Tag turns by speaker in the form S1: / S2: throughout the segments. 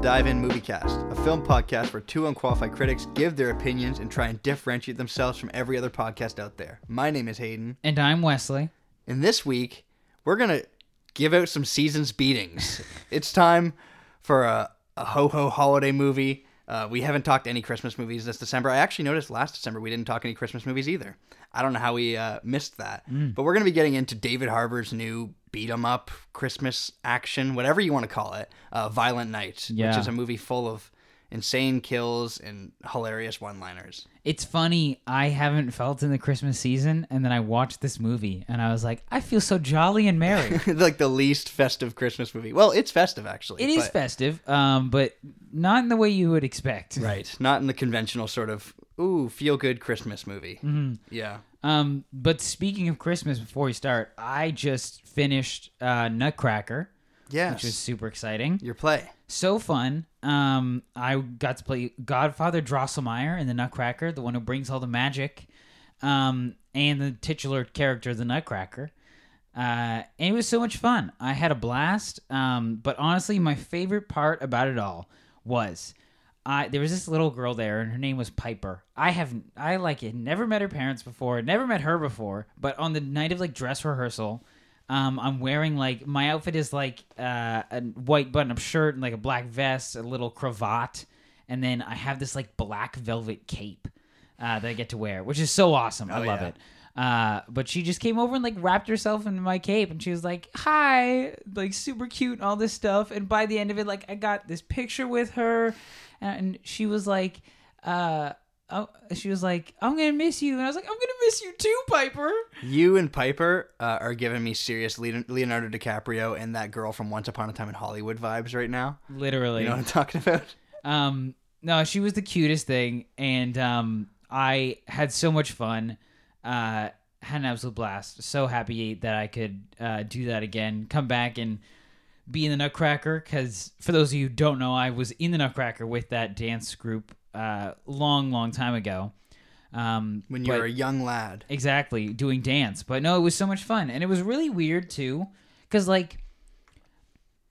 S1: Dive In Movie Cast, a film podcast where two unqualified critics give their opinions and try and differentiate themselves from every other podcast out there. My name is Hayden,
S2: And I'm Wesley.
S1: and this week we're gonna give out some seasons beatings. it's time for a, a ho ho holiday movie. Uh, we haven't talked any Christmas movies this December. I actually noticed last December we didn't talk any Christmas movies either. I don't know how we uh, missed that. But we're gonna be getting into David Harbour's new beat 'em up Christmas action, whatever you want to call it, uh, Violent Night, which is a movie full of insane kills and hilarious one-liners.
S2: It's funny, I haven't felt in the Christmas season, and then I watched this movie, and I was like, I feel so jolly and merry.
S1: like the least festive Christmas movie. Well, it's festive actually.
S2: it is
S1: but-
S2: festive, um, but not in the way you would expect.
S1: Right. Not in the conventional sort of ooh feel good Christmas movie. Mm-hmm. Yeah.
S2: Um, but speaking of Christmas, before we start, I just finished uh, Nutcracker,
S1: Yes.
S2: which was super exciting.
S1: your play.
S2: So fun. Um, I got to play Godfather Drosselmeyer in the Nutcracker, the one who brings all the magic, um, and the titular character, the Nutcracker. Uh, and it was so much fun. I had a blast. Um, but honestly, my favorite part about it all was I there was this little girl there, and her name was Piper. I have I like it. Never met her parents before. Never met her before. But on the night of like dress rehearsal, um, I'm wearing like my outfit is like uh, a white button-up shirt and like a black vest, a little cravat, and then I have this like black velvet cape uh, that I get to wear, which is so awesome. I
S1: Oh,
S2: love
S1: yeah.
S2: it. Uh, but she just came over and like wrapped herself in my cape, and she was like, "Hi," like super cute and all this stuff. And by the end of it, like I got this picture with her, and she was like, uh, oh, she was like, "I'm gonna miss you," and I was like, "I'm gonna miss you too, Piper."
S1: You and Piper uh, are giving me serious Leonardo DiCaprio and that girl from Once Upon a Time in Hollywood vibes right now.
S2: Literally.
S1: You know what I'm talking about?
S2: Um, no, she was the cutest thing, and um, I had so much fun. Uh, had an absolute blast. So happy that I could uh, do that again. Come back and be in the Nutcracker. Because for those of you who don't know, I was in the Nutcracker with that dance group uh, long, long time ago. Um,
S1: When you
S2: but-
S1: were a young lad.
S2: exactly doing dance. But no it was so much fun. And it was really weird too because like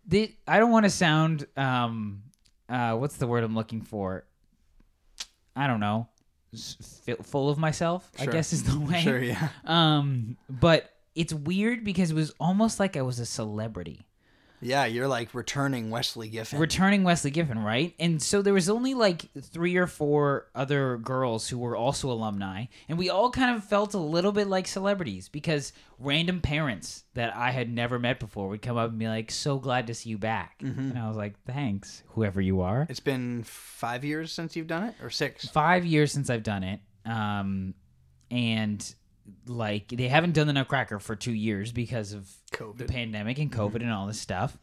S2: the i don't want to sound um uh what's the word i'm looking for? I don't know. Full of myself i guess is the way.
S1: Sure, yeah.
S2: um but it's weird because it was almost like i was a celebrity
S1: Yeah, you're like returning Wesley Giffen.
S2: returning Wesley Giffen, right? And so there was only like three or four other girls who were also alumni, and we all kind of felt a little bit like celebrities because random parents that I had never met before would come up and be like, "So glad to see you back," and I was like, "Thanks, whoever you are."
S1: it's been five years since you've done it? Or six?
S2: Five years since I've done it, um, and like they haven't done the Nutcracker for two years because of
S1: COVID.
S2: the pandemic and COVID and all this stuff.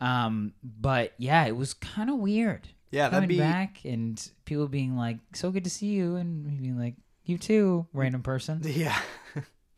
S2: Um, but yeah, it was kind of weird.
S1: Yeah,
S2: coming
S1: that'd be
S2: back and people being like, "So good to see you," and me being like, "You too, random person."
S1: Yeah.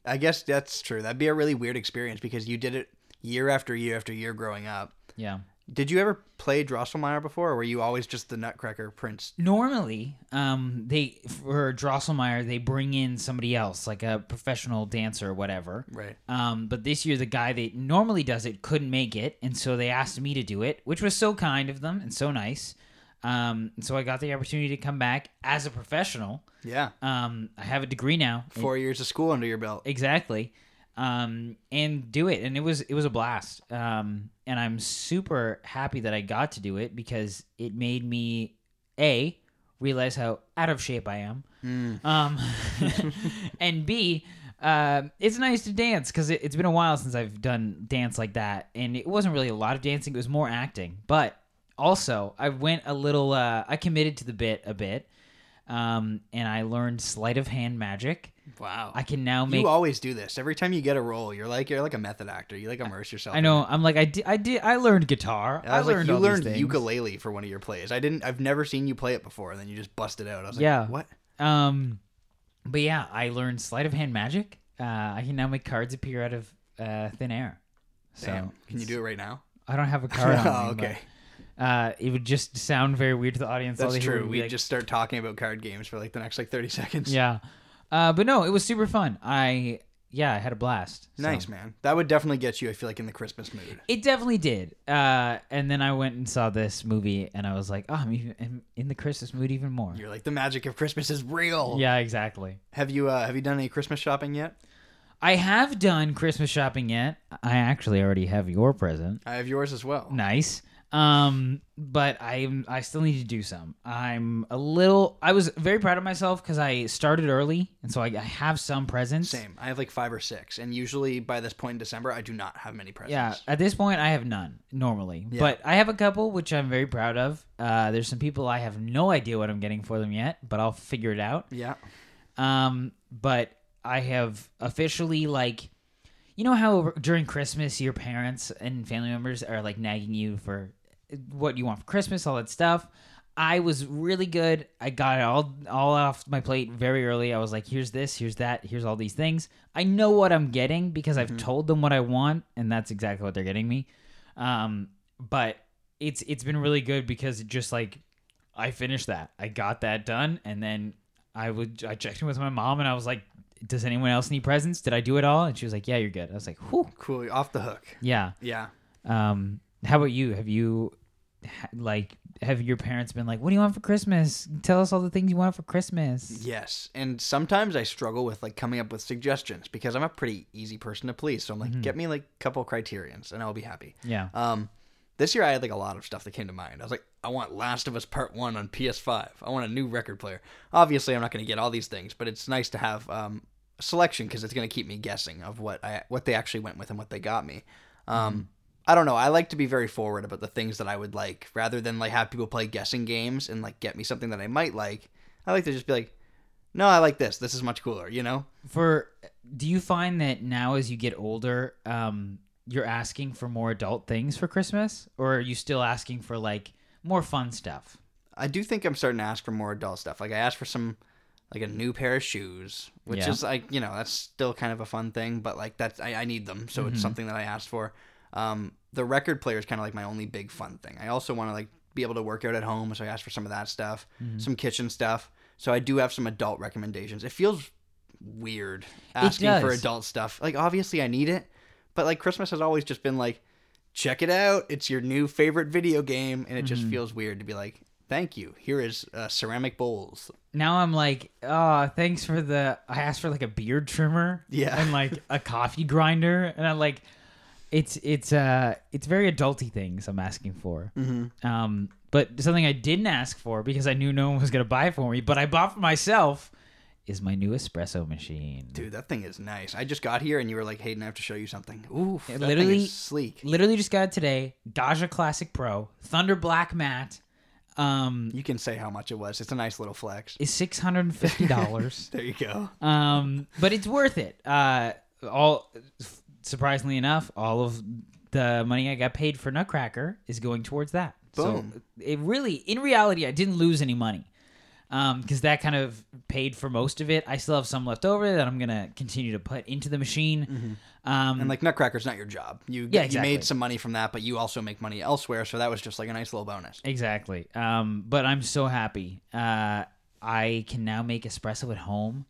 S1: I guess that's true. That'd be a really weird experience because you did it year after year after year growing up.
S2: Yeah.
S1: Did you ever play Drosselmeyer before, or were you always just the Nutcracker Prince?
S2: Normally, um, they for Drosselmeyer they bring in somebody else, like a professional dancer or whatever.
S1: Right.
S2: Um, but this year the guy that normally does it couldn't make it, and so they asked me to do it, which was so kind of them and so nice. Um, and so I got the opportunity to come back as a professional.
S1: Yeah.
S2: Um, I have a degree now.
S1: Four years of school under your belt.
S2: exactly um and do it and it was it was a blast um and i'm super happy that i got to do it because it made me a realize how out of shape i am um and b um, it's nice to dance because it, it's been a while since I've done dance like that, and it wasn't really a lot of dancing; it was more acting. But also, I went a little. Uh, I committed to the bit a bit, um, and I learned sleight of hand magic.
S1: Wow.
S2: I can now make
S1: you always do this. Every time you get a role, you're like you're like a method actor. You like immerse yourself.
S2: I
S1: in
S2: know.
S1: it.
S2: I'm like I did. I did. I learned guitar.
S1: I was like,
S2: learned
S1: you learned
S2: things.
S1: ukulele for one of your plays. I didn't. I've never seen you play it before, and then you just busted out. I was like,
S2: Yeah.
S1: what?
S2: Um, but yeah, I learned sleight of hand magic. Uh, I can now make cards appear out of uh, thin air. So
S1: Damn. Can you do it right now?
S2: I don't have a card on
S1: oh,
S2: me,
S1: okay.
S2: but, uh, it would just sound very weird to the audience.
S1: That's
S2: they
S1: true. We
S2: be like,
S1: just start talking about card games for like the next like thirty seconds.
S2: yeah. Uh, but no, it was super fun. I yeah, I had a blast. So-
S1: Nice, man. That would definitely get you. I feel like in the Christmas mood.
S2: It definitely did. Uh, and then I went and saw this movie, and I was like, oh, I'm, even, I'm in the Christmas mood even more.
S1: You're like the magic of Christmas is real.
S2: Yeah, exactly.
S1: Have you uh, have you done any Christmas shopping yet?
S2: I have done Christmas shopping yet. I actually already have your present.
S1: I have yours as well.
S2: Nice. Um, but I'm I still need to do some. I'm a little. I was very proud of myself because I started early, and so I, I have some presents.
S1: Same. I have like five or six, and usually by this point in December, I do not have many presents.
S2: Yeah, at this point, I have none normally,
S1: Yeah.
S2: but I have a couple which I'm very proud of. Uh, there's some people I have no idea what I'm getting for them yet, but I'll figure it out.
S1: Yeah.
S2: Um, but I have officially like, you know how during Christmas your parents and family members are like nagging you for what you want for Christmas, all that stuff. I was really good. I got it all all off my plate very early. I was like, here's this, here's that, here's all these things. I know what I'm getting because I've told them what I want, and that's exactly what they're getting me. Um, but it's it's been really good because it just like I finished that. I got that done, and then I would I checked in with my mom, and I was like, "Does anyone else need presents? Did I do it all?" And she was like, "Yeah, you're good." I was like, "Whew,
S1: Cool. You're off the hook.
S2: yeah."
S1: Yeah.
S2: Um, how about you? Have you like have your parents been like, "What do you want for Christmas? Tell us all the things you want for Christmas."
S1: Yes. And sometimes I struggle with like coming up with suggestions because I'm a pretty easy person to please. So I'm like, get me like a couple criterions, and I'll be happy.
S2: Yeah.
S1: Um, this year I had like a lot of stuff that came to mind. I was like, I want Last of Us Part One on PS5. I want a new record player. Obviously, I'm not going to get all these things, but it's nice to have um, a selection because it's going to keep me guessing of what I what they actually went with and what they got me. Um, I don't know. I like to be very forward about the things that I would like, rather than like have people play guessing games and like get me something that I might like. I like to just be like, no, I like this. This is much cooler. You know?
S2: For do you find that now as you get older, um, you're asking for more adult things for Christmas, or are you still asking for like more fun stuff?
S1: I do think I'm starting to ask for more adult stuff. Like I asked for some, like a new pair of shoes, which
S2: Yeah.
S1: is like you know that's still kind of a fun thing, but like that's I, I need them, so
S2: Mm-hmm.
S1: it's something that I asked for. Um, the record player is kind of like my only big fun thing. I also want to like be able to work out at home, so I asked for some of that stuff,
S2: Mm-hmm.
S1: some kitchen stuff. So I do have some adult recommendations. It feels weird asking for adult stuff. Like obviously I need it, but like Christmas has always just been like, check it out. It's your new favorite video game, and it just
S2: Mm-hmm.
S1: feels weird to be like, thank you. Here is uh, ceramic bowls.
S2: now I'm like, oh, thanks for the. I asked for like a beard trimmer,
S1: Yeah.
S2: and like a coffee grinder, and I'm like, it's it's uh it's very adulty things I'm asking for.
S1: Mm-hmm.
S2: Um, but something I didn't ask for because I knew no one was gonna buy it for me, but I bought for myself, is my new espresso machine.
S1: Dude, that thing is nice. I just got here and you were like, Hayden, I have to show you something. Ooh, that
S2: literally-
S1: thing is sleek.
S2: Literally just got it today. Gaggia Classic Pro, Thunder Black Matte, um,
S1: You can say how much it was. It's a nice little flex.
S2: is six hundred and fifty dollars.
S1: There you go.
S2: um, but it's worth it. Uh, all surprisingly enough, all of the money I got paid for Nutcracker is going towards that.
S1: Boom.
S2: So it really, in reality, I didn't lose any money because that kind of paid for most of it. I still have some left over that I'm gonna continue to put into the machine. Um,
S1: And like Nutcracker's not your job. You
S2: Yeah,
S1: you made some money from that, but you also make money elsewhere. So that was just like a nice little bonus.
S2: Exactly. Um, but I'm so happy. Uh, I can now make espresso at home.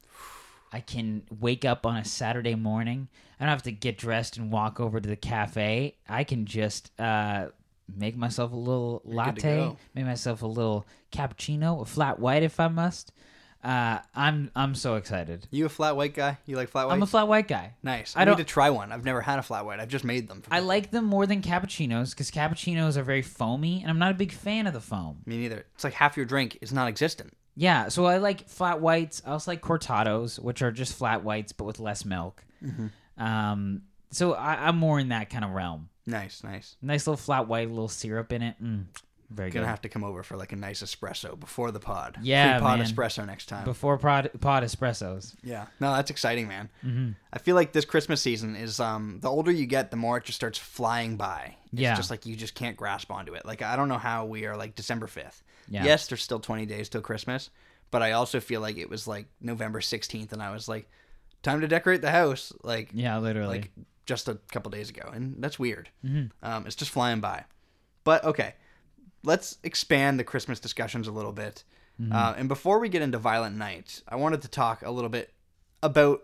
S2: I can wake up on a Saturday morning. I don't have to get dressed and walk over to the cafe. I can just uh, make myself a little
S1: to
S2: latte, make myself a little cappuccino, a flat white if I must. Uh, I'm I'm so excited.
S1: You a flat white guy? You like flat white?
S2: I'm a flat white guy.
S1: nice.
S2: I
S1: I, need to try one. I've never had a flat white. I've just made them.
S2: I like them more than cappuccinos because cappuccinos are very foamy, and I'm not a big fan of the foam.
S1: Me neither. It's like half your drink is non-existent.
S2: Yeah, so I like flat whites. I also like cortados, which are just flat whites but with less milk. Um, so I, I'm more in that kind of realm.
S1: Nice, nice.
S2: Nice little flat white, little syrup in it. Mm, very good.
S1: Gonna
S2: good.
S1: have to come over for like a nice espresso before the pod.
S2: Yeah,
S1: Free pod
S2: man.
S1: espresso next time.
S2: Before pod, pod espressos.
S1: Yeah, no, that's exciting, man.
S2: Mm-hmm.
S1: I feel like this Christmas season is um the older you get, the more it just starts flying by. It's
S2: Yeah.
S1: just like you just can't grasp onto it. Like I don't know how we are like December fifth.
S2: Yeah.
S1: Yes, there's still 20 days till Christmas, but I also feel like it was like November 16th, and I was like, time to decorate the house. Like
S2: Yeah, literally.
S1: like just a couple days ago, and that's weird.
S2: Mhm.
S1: Um, it's just flying by. But okay, let's expand the Christmas discussions a little bit.
S2: Mm-hmm.
S1: Uh, and before we get into Violent Night, I wanted to talk a little bit about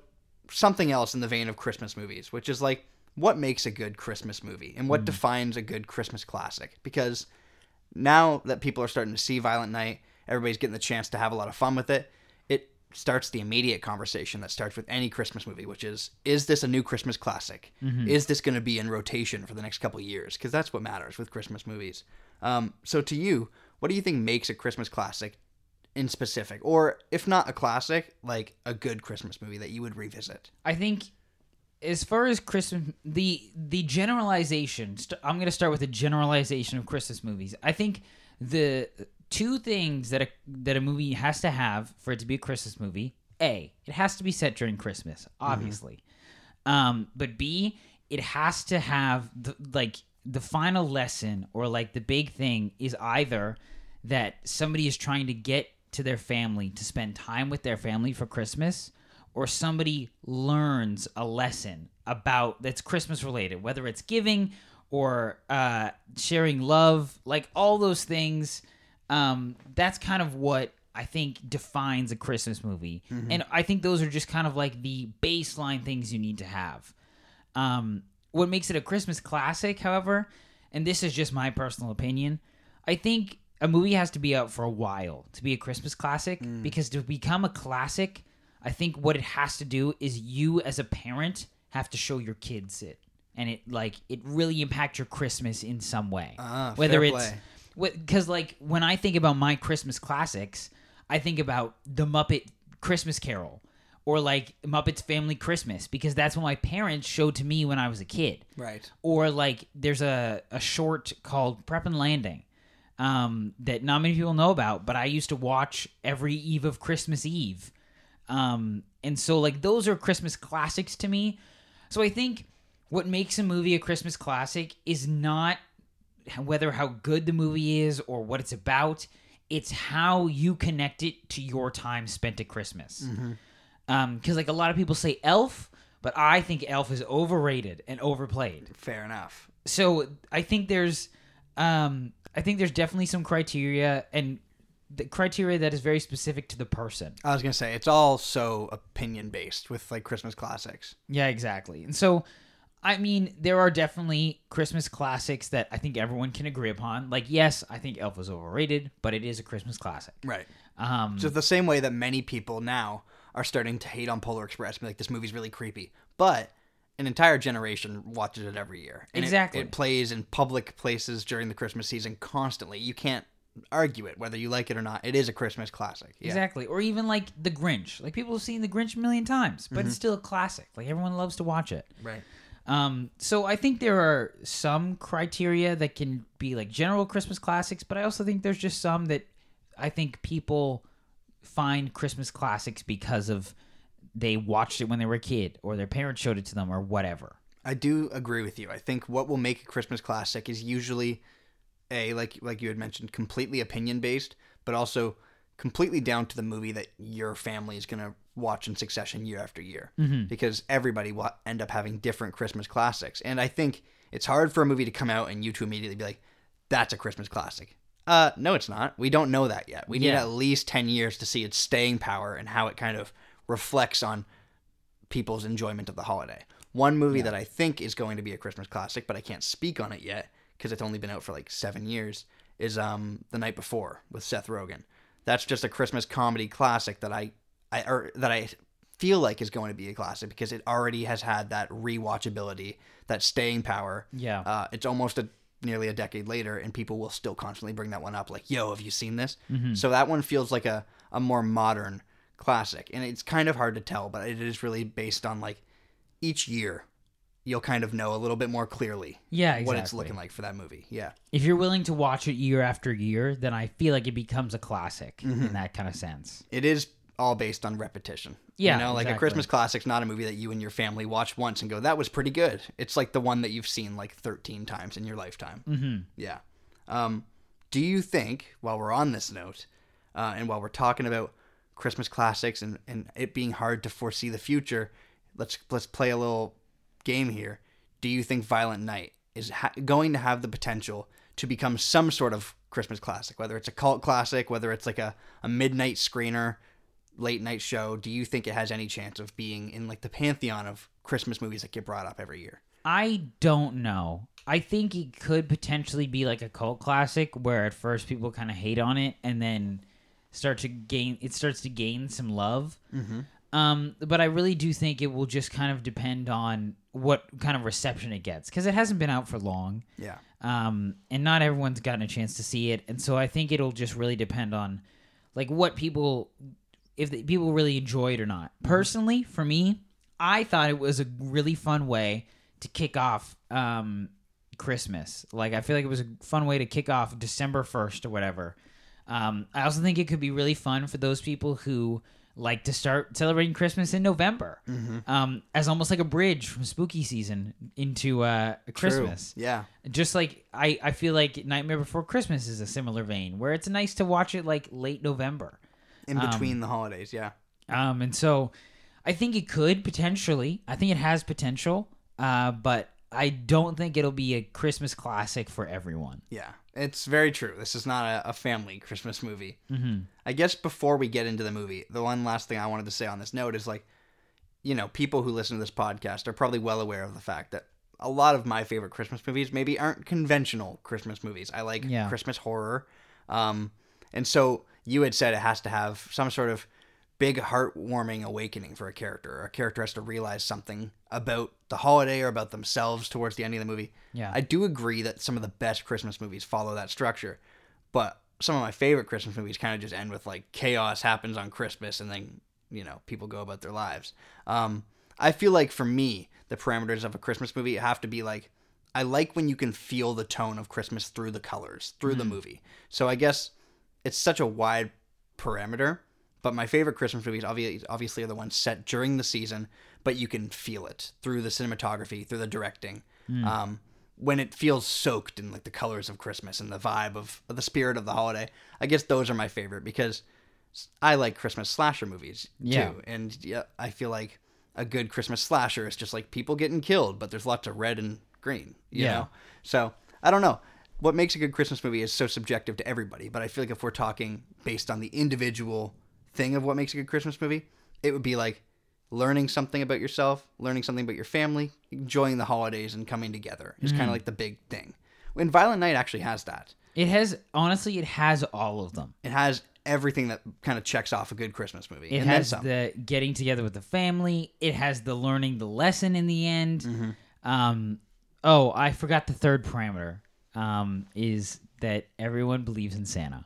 S1: something else in the vein of Christmas movies, which is like what makes a good Christmas movie and what defines a good Christmas classic. Because now that people are starting to see Violent Night, everybody's getting the chance to have a lot of fun with it. Starts the immediate conversation that starts with any Christmas movie, which is is this a new Christmas classic? Is this going to be in rotation for the next couple years? Because that's what matters with Christmas movies. Um, so, to you, what do you think makes a Christmas classic in specific? Or if not a classic, like a good Christmas movie that you would revisit?
S2: I think as far as Christmas the the generalization st- I'm going to start with the generalization of Christmas movies. I think the two things that a that a movie has to have for it to be a Christmas movie, A, it has to be set during Christmas, obviously. Um but B, it has to have the like the final lesson or like the big thing is either that somebody is trying to get to their family to spend time with their family for Christmas or somebody learns a lesson about that's Christmas related, whether it's giving or uh, sharing love, like all those things. Um, that's kind of what I think defines a Christmas movie, and I think those are just kind of like the baseline things you need to have. Um, what makes it a Christmas classic, however, and this is just my personal opinion, I think a movie has to be out for a while to be a Christmas classic because to become a classic, I think what it has to do is you as a parent have to show your kids it and it like it really impact your Christmas in some way.
S1: Ah,
S2: Whether it's
S1: play.
S2: Because like when I think about my Christmas classics, I think about the Muppet Christmas Carol or like Muppets Family Christmas because that's what my parents showed to me when I was a kid.
S1: Right.
S2: Or like there's a, a short called Prep and Landing um, that not many people know about, but I used to watch every eve of Christmas Eve. Um, and so like those are Christmas classics to me. So I think what makes a movie a Christmas classic is not whether how good the movie is or what it's about. It's how you connect it to your time spent at Christmas. Because like a lot of people say Elf, but I think Elf is overrated and overplayed
S1: Fair enough.
S2: so I think there's um I think there's definitely some criteria and the criteria that is very specific to the person.
S1: I was gonna say it's all so opinion based with like Christmas classics.
S2: Yeah, exactly. And so I mean, there are definitely Christmas classics that I think everyone can agree upon. Like, yes, I think Elf was overrated, but it is a Christmas classic.
S1: Right.
S2: Um,
S1: Just the same way that many people now are starting to hate on Polar Express, be like, this movie's really creepy. But an entire generation watches it every year. And
S2: Exactly.
S1: It, plays in public places during the Christmas season constantly. You can't argue it, whether you like it or not. It is a Christmas classic. Yeah.
S2: Exactly. Or even like The Grinch. Like people have seen The Grinch a million times, but it's still a classic. Like everyone loves to watch it.
S1: Right.
S2: Um, so I think there are some criteria that can be like general Christmas classics, but I also think there's just some that I think people find Christmas classics because of they watched it when they were a kid or their parents showed it to them or whatever.
S1: I do agree with you. I think what will make a Christmas classic is usually a like like you had mentioned, completely opinion based, but also completely down to the movie that your family is gonna watch in succession year after year. Because everybody will end up having different Christmas classics, and I think it's hard for a movie to come out and you to immediately be like, "That's a Christmas classic." Uh, no, it's not. We don't know that yet. We need
S2: Yeah.
S1: at least ten years to see its staying power and how it kind of reflects on people's enjoyment of the holiday. One movie that I think is going to be a Christmas classic, but I can't speak on it yet because it's only been out for like seven years, is um The Night Before with Seth Rogen. That's just a Christmas comedy classic that I, I or that I feel like is going to be a classic because it already has had that rewatchability, that staying power.
S2: Yeah.
S1: Uh, it's almost a nearly a decade later, and people will still constantly bring that one up. Like, yo, have you seen this? So that one feels like a a more modern classic, and it's kind of hard to tell, but it is really based on like each year. You'll kind of know a little bit more clearly
S2: Yeah,
S1: what it's looking like for that movie. Yeah.
S2: If you're willing to watch it year after year, then I feel like it becomes a classic in that kind of sense.
S1: it is all based on repetition.
S2: Yeah,
S1: you know, like a
S2: exactly.
S1: Christmas classic's not a movie that you and your family watch once and go, "That was pretty good." It's like the one that you've seen like thirteen times in your lifetime. Mm-hmm. Yeah. Um, do you think, while we're on this note, uh, and while we're talking about Christmas classics and, and it being hard to foresee the future, let's let's play a little game here. Do you think Violent Night is ha- going to have the potential to become some sort of Christmas classic, whether it's a cult classic, whether it's like a, a midnight screener? late night show, do you think it has any chance of being in like the pantheon of Christmas movies that get brought up every year?
S2: I don't know. I think it could potentially be like a cult classic where at first people kind of hate on it and then start to gain it starts to gain some love.
S1: Mm-hmm.
S2: Um, but I really do think it will just kind of depend on what kind of reception it gets because it hasn't been out for long.
S1: Yeah.
S2: um, and not everyone's gotten a chance to see it, and so I think it'll just really depend on like what people if the, people really enjoy it or not. Personally, for me, I thought it was a really fun way to kick off um, Christmas. Like I feel like it was a fun way to kick off December first or whatever. Um, I also think it could be really fun for those people who like to start celebrating Christmas in November, um, as almost like a bridge from spooky season into uh, Christmas
S1: True. Yeah.
S2: just like I, I feel like Nightmare Before Christmas is a similar vein where it's nice to watch it like late November.
S1: In between the holidays. Yeah.
S2: Um, and so I think it could potentially. I think it has potential, uh, but I don't think it'll be a Christmas classic for everyone.
S1: Yeah, it's very true. This is not a, a family Christmas movie.
S2: Mm-hmm.
S1: I guess before we get into the movie, the one last thing I wanted to say on this note is like, you know, people who listen to this podcast are probably well aware of the fact that a lot of my favorite Christmas movies maybe aren't conventional Christmas movies. I like
S2: Yeah.
S1: Christmas horror. Um, and so you had said it has to have some sort of big heartwarming awakening for a character. A character has to realize something about the holiday or about themselves towards the end of the movie.
S2: Yeah.
S1: I do agree that some of the best Christmas movies follow that structure, but some of my favorite Christmas movies kind of just end with like chaos happens on Christmas and then you know people go about their lives. Um, I feel like for me, the parameters of a Christmas movie have to be like I like when you can feel the tone of Christmas through the colors, through the movie. So I guess it's such a wide parameter. But my favorite Christmas movies obviously, obviously are the ones set during the season, but you can feel it through the cinematography, through the directing. Um, when it feels soaked in like the colors of Christmas and the vibe of, of the spirit of the holiday. I guess those are my favorite because I like Christmas slasher movies
S2: Yeah.
S1: too, and yeah, I feel like a good Christmas slasher is just like people getting killed, but there's lots of red and green. You
S2: Yeah.
S1: know, so I don't know. What makes a good Christmas movie is so subjective to everybody, but I feel like if we're talking based on the individual thing of what makes a good Christmas movie, it would be like learning something about yourself, learning something about your family, enjoying the holidays, and coming together is kind of like the big thing. And Violent Night actually has that.
S2: It has honestly, it has all of them.
S1: It has everything that kind of checks off a good Christmas movie.
S2: It
S1: and
S2: has the getting together with the family. It has the learning the lesson in the end.
S1: Mm-hmm.
S2: Um, oh, I forgot the third parameter. Um, is that everyone believes in Santa?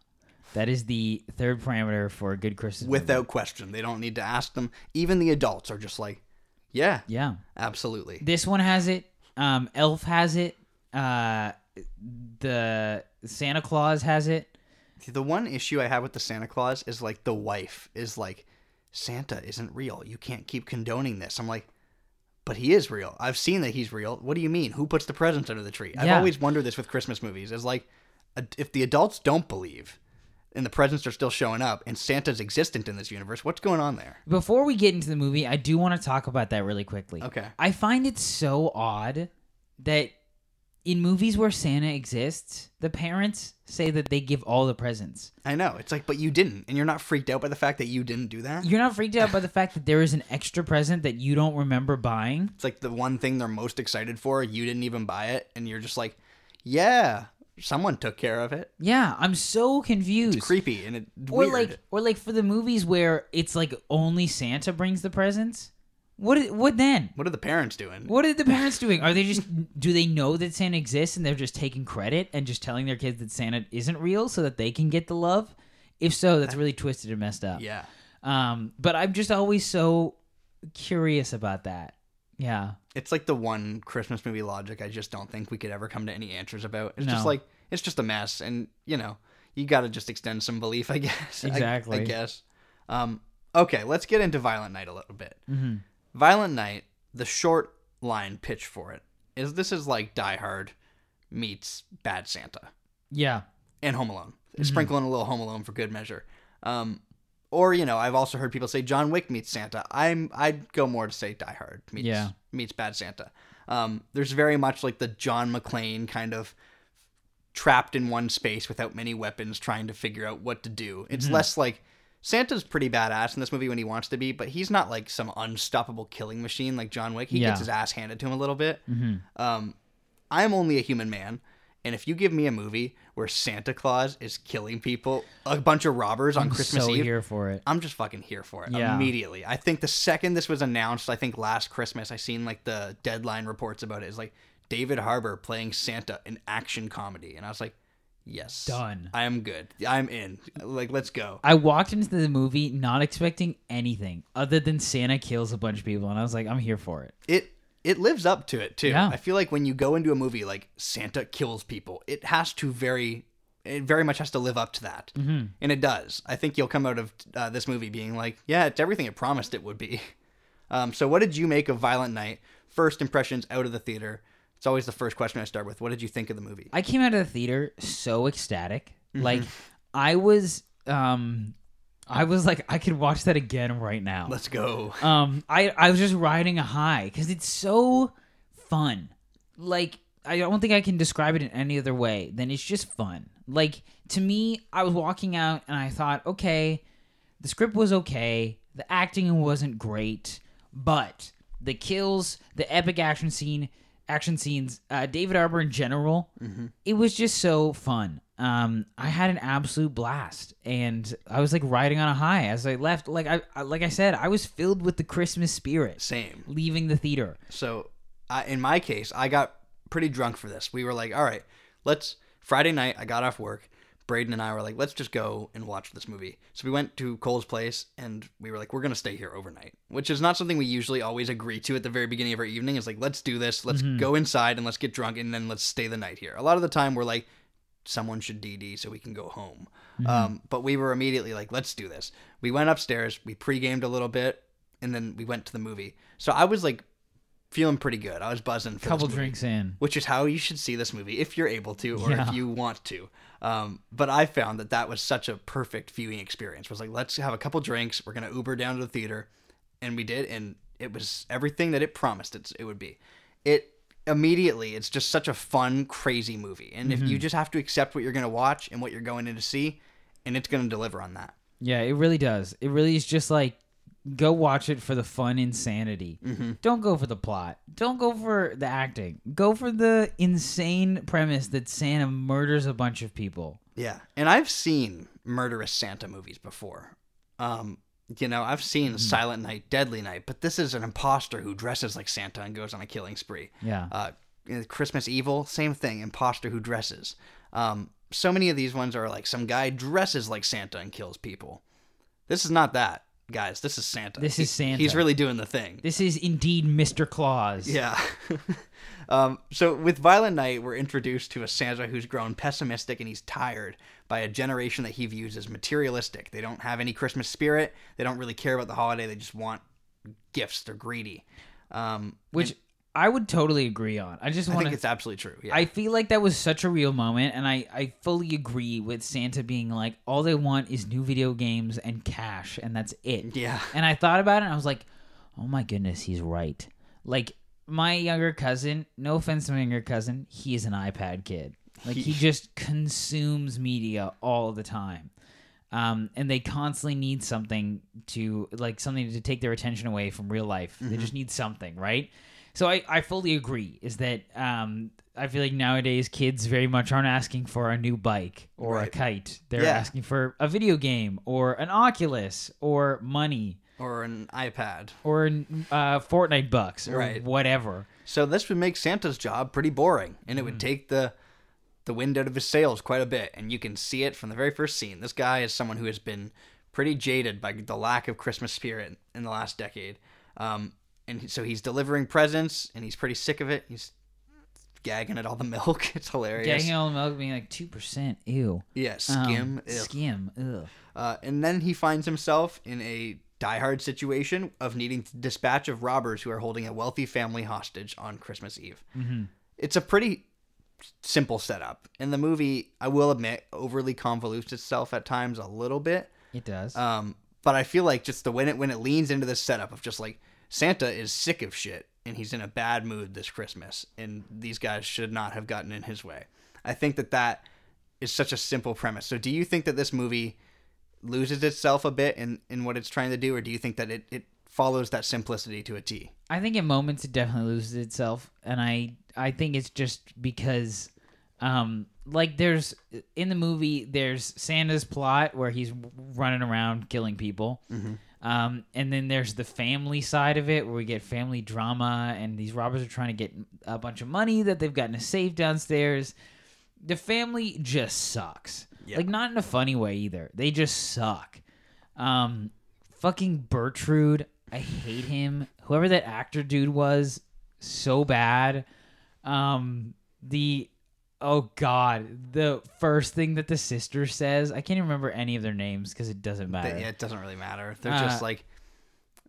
S2: That is the third parameter for a good Christmas. movie.
S1: without question. They don't need to ask them. Even the adults are just like, yeah,
S2: yeah,
S1: absolutely.
S2: this one has it. Um, Elf has it. Uh, the Santa Clause has it.
S1: The one issue I have with the Santa Clause is like the wife is like, Santa isn't real. You can't keep condoning this. I'm like, but he is real. I've seen that he's real. What do you mean? Who puts the presents under the tree? I've always wondered this with Christmas movies. Is like, if the adults don't believe, and the presents are still showing up, and Santa's existent in this universe, what's going on there?
S2: Before we get into the movie, I do want to talk about that really quickly.
S1: Okay.
S2: I find it so odd that in movies where Santa exists, the parents say that they give all the presents.
S1: I know. It's like, but you didn't, and you're not freaked out by the fact that you didn't do that.
S2: You're not freaked out by the fact that there is an extra present that you don't remember buying.
S1: It's like the one thing they're most excited for. You didn't even buy it, and you're just like, yeah, someone took care of it.
S2: Yeah, I'm so confused.
S1: Creepy and it
S2: or
S1: weird.
S2: like or like for the movies where it's like only Santa brings the presents. What what then?
S1: what are the parents doing?
S2: What are the parents doing? Are they just do they know that Santa exists and they're just taking credit and just telling their kids that Santa isn't real so that they can get the love? If so, that's really twisted and messed up.
S1: Yeah,
S2: Um, but I'm just always so curious about that. Yeah.
S1: it's like the one Christmas movie logic I just don't think we could ever come to any answers about. It's just like it's just a mess, and you know, you got to just extend some belief, I guess.
S2: Exactly.
S1: I, guess. Um, okay, let's get into Violent Night a little bit.
S2: hmm
S1: Violent Night, the short line pitch for it is this is like Die Hard meets Bad Santa.
S2: Yeah.
S1: and Home Alone. Sprinkle in a little Home Alone for good measure. Um, or you know, I've also heard people say John Wick meets Santa. I'm I'd go more to say Die Hard meets
S2: Yeah.
S1: meets Bad Santa. Um, there's very much like the John McClane kind of trapped in one space without many weapons, trying to figure out what to do. It's less like Santa's pretty badass in this movie when he wants to be, but he's not like some unstoppable killing machine like John Wick. He
S2: Yeah.
S1: gets his ass handed to him a little bit.
S2: Mm-hmm.
S1: Um, I'm only a human man, and if you give me a movie where Santa Claus is killing people, a bunch of robbers on
S2: I'm
S1: Christmas
S2: so
S1: Eve,
S2: here for it.
S1: I'm just fucking here for it
S2: Yeah.
S1: immediately. I think the second this was announced, I think last Christmas, I seen like the deadline reports about it. it. Is like David Harbour playing Santa in action comedy, and I was like, yes,
S2: Done.
S1: I am good. I'm in. Like, let's go.
S2: I walked into the movie not expecting anything other than Santa kills a bunch of people, and I was like, I'm here for it.
S1: It it lives up to it too.
S2: Yeah.
S1: I feel like when you go into a movie like Santa kills people, it has to very. It very much has to live up to that, mm-hmm. and it does. I think you'll come out of uh, this movie being like, "Yeah, it's everything it promised it would be." Um, so, what did you make of Violent Night? First impressions out of the theater. It's always the first question I start with. What did you think of the movie?
S2: I came out of the theater so ecstatic.
S1: Mm-hmm.
S2: Like I was um I was like I could watch that again right now.
S1: Let's go.
S2: Um I I was just riding a high cuz it's so fun. Like I don't think I can describe it in any other way than it's just fun. Like to me, I was walking out and I thought, okay, the script was okay, the acting wasn't great, but the kills, the epic action scene, action scenes, uh, David Harbour in general, it was just so fun. Um, I had an absolute blast, and I was like riding on a high as I left. Like I, I like I said, I was filled with the Christmas spirit.
S1: Same.
S2: Leaving the theater,
S1: So, I, in my case, I got pretty drunk for this. We were like, all right, let's. Friday night, I got off work. Braden and I were like, let's just go and watch this movie. So we went to Cole's place and we were like, we're going to stay here overnight, which is not something we usually always agree to at the very beginning of our evening. It's like, let's do this. Let's go inside and let's get drunk and then let's stay the night here. A lot of the time, we're like, someone should DD so we can go home. Um, but we were immediately like, let's do this. We went upstairs, we pre-gamed a little bit, and then we went to the movie. So I was like feeling pretty good. I was buzzing for
S2: couple
S1: this movie,
S2: drinks in.
S1: which is how you should see this movie if you're able to or
S2: Yeah.
S1: if you want to. Um, but I found that that was such a perfect viewing experience. Was like, let's have a couple drinks. We're gonna Uber down to the theater, and we did, and it was everything that it promised it, it would be. It immediately, it's just such a fun, crazy movie, and if you just have to accept what you're gonna watch and what you're going in to see, and it's gonna deliver on that.
S2: Yeah, it really does. It really is just like go watch it for the fun insanity. Don't go for the plot. Don't go for the acting. Go for the insane premise that Santa murders a bunch of people.
S1: Yeah, and I've seen murderous Santa movies before. Um, you know, I've seen Silent Night, Deadly Night, but this is an imposter who dresses like Santa and goes on a killing spree.
S2: Yeah.
S1: Uh, Christmas Evil, same thing, imposter who dresses. Um, so many of these ones are like some guy dresses like Santa and kills people. This is not that, guys. This is Santa.
S2: This is Santa.
S1: He's really doing the thing.
S2: This is indeed Mr. Claus.
S1: Yeah. um, so with Violent Night, we're introduced to a Santa who's grown pessimistic and he's tired by a generation that he views as materialistic. They don't have any Christmas spirit. They don't really care about the holiday. They just want gifts. They're greedy. Um,
S2: Which I would totally agree on. I just
S1: I
S2: want
S1: think
S2: to
S1: it's absolutely true. Yeah.
S2: I feel like that was such a real moment, and I, I fully agree with Santa being like, all they want is new video games and cash, and that's it.
S1: yeah.
S2: And I thought about it, and I was like, oh my goodness, he's right. Like, my younger cousin, no offense to my younger cousin, he is an iPad kid. Like, he just consumes media all the time. Um, and they constantly need something to, like, something to take their attention away from real life. They just need something, right? So I, I fully agree. Is that um, I feel like nowadays kids very much aren't asking for a new bike or a kite. They're
S1: Yeah.
S2: asking for a video game or an Oculus or money
S1: Or an iPad.
S2: or uh, Fortnite bucks or
S1: Right.
S2: whatever.
S1: So this would make Santa's job pretty boring, and it would take the the wind out of his sails quite a bit. And you can see it from the very first scene. This guy is someone who has been pretty jaded by the lack of Christmas spirit in the last decade. Um, and so he's delivering presents, and he's pretty sick of it. He's gagging at all the milk. It's hilarious.
S2: Gagging all the milk being like two percent. Ew.
S1: yeah,
S2: Um,
S1: skim. ugh.
S2: skim. Ugh.
S1: Uh, and then he finds himself in a diehard situation of needing to dispatch of robbers who are holding a wealthy family hostage on Christmas Eve.
S2: Mm-hmm.
S1: It's a pretty simple setup. And the movie, I will admit, overly convolutes itself at times a little bit.
S2: It does.
S1: Um, but I feel like just the when it when it leans into this setup of just like Santa is sick of shit and he's in a bad mood this Christmas, and these guys should not have gotten in his way. I think that that is such a simple premise. So, do you think that this movie loses itself a bit in, in what it's trying to do, or do you think that it, it follows that simplicity to a T?
S2: I think in moments it definitely loses itself, and I I think it's just because, um, like there's in the movie there's Santa's plot where he's running around killing people, um, and then there's the family side of it where we get family drama, and these robbers are trying to get a bunch of money that they've gotten a safe downstairs. The family just sucks,
S1: Yeah.
S2: like not in a funny way either. They just suck. Um, fucking Bertrude, I hate him. Whoever that actor dude was, so bad. Um, the oh god, the first thing that the sister says, I can't even remember any of their names because it doesn't matter.
S1: Yeah, it doesn't really matter. They're
S2: Uh,
S1: just like,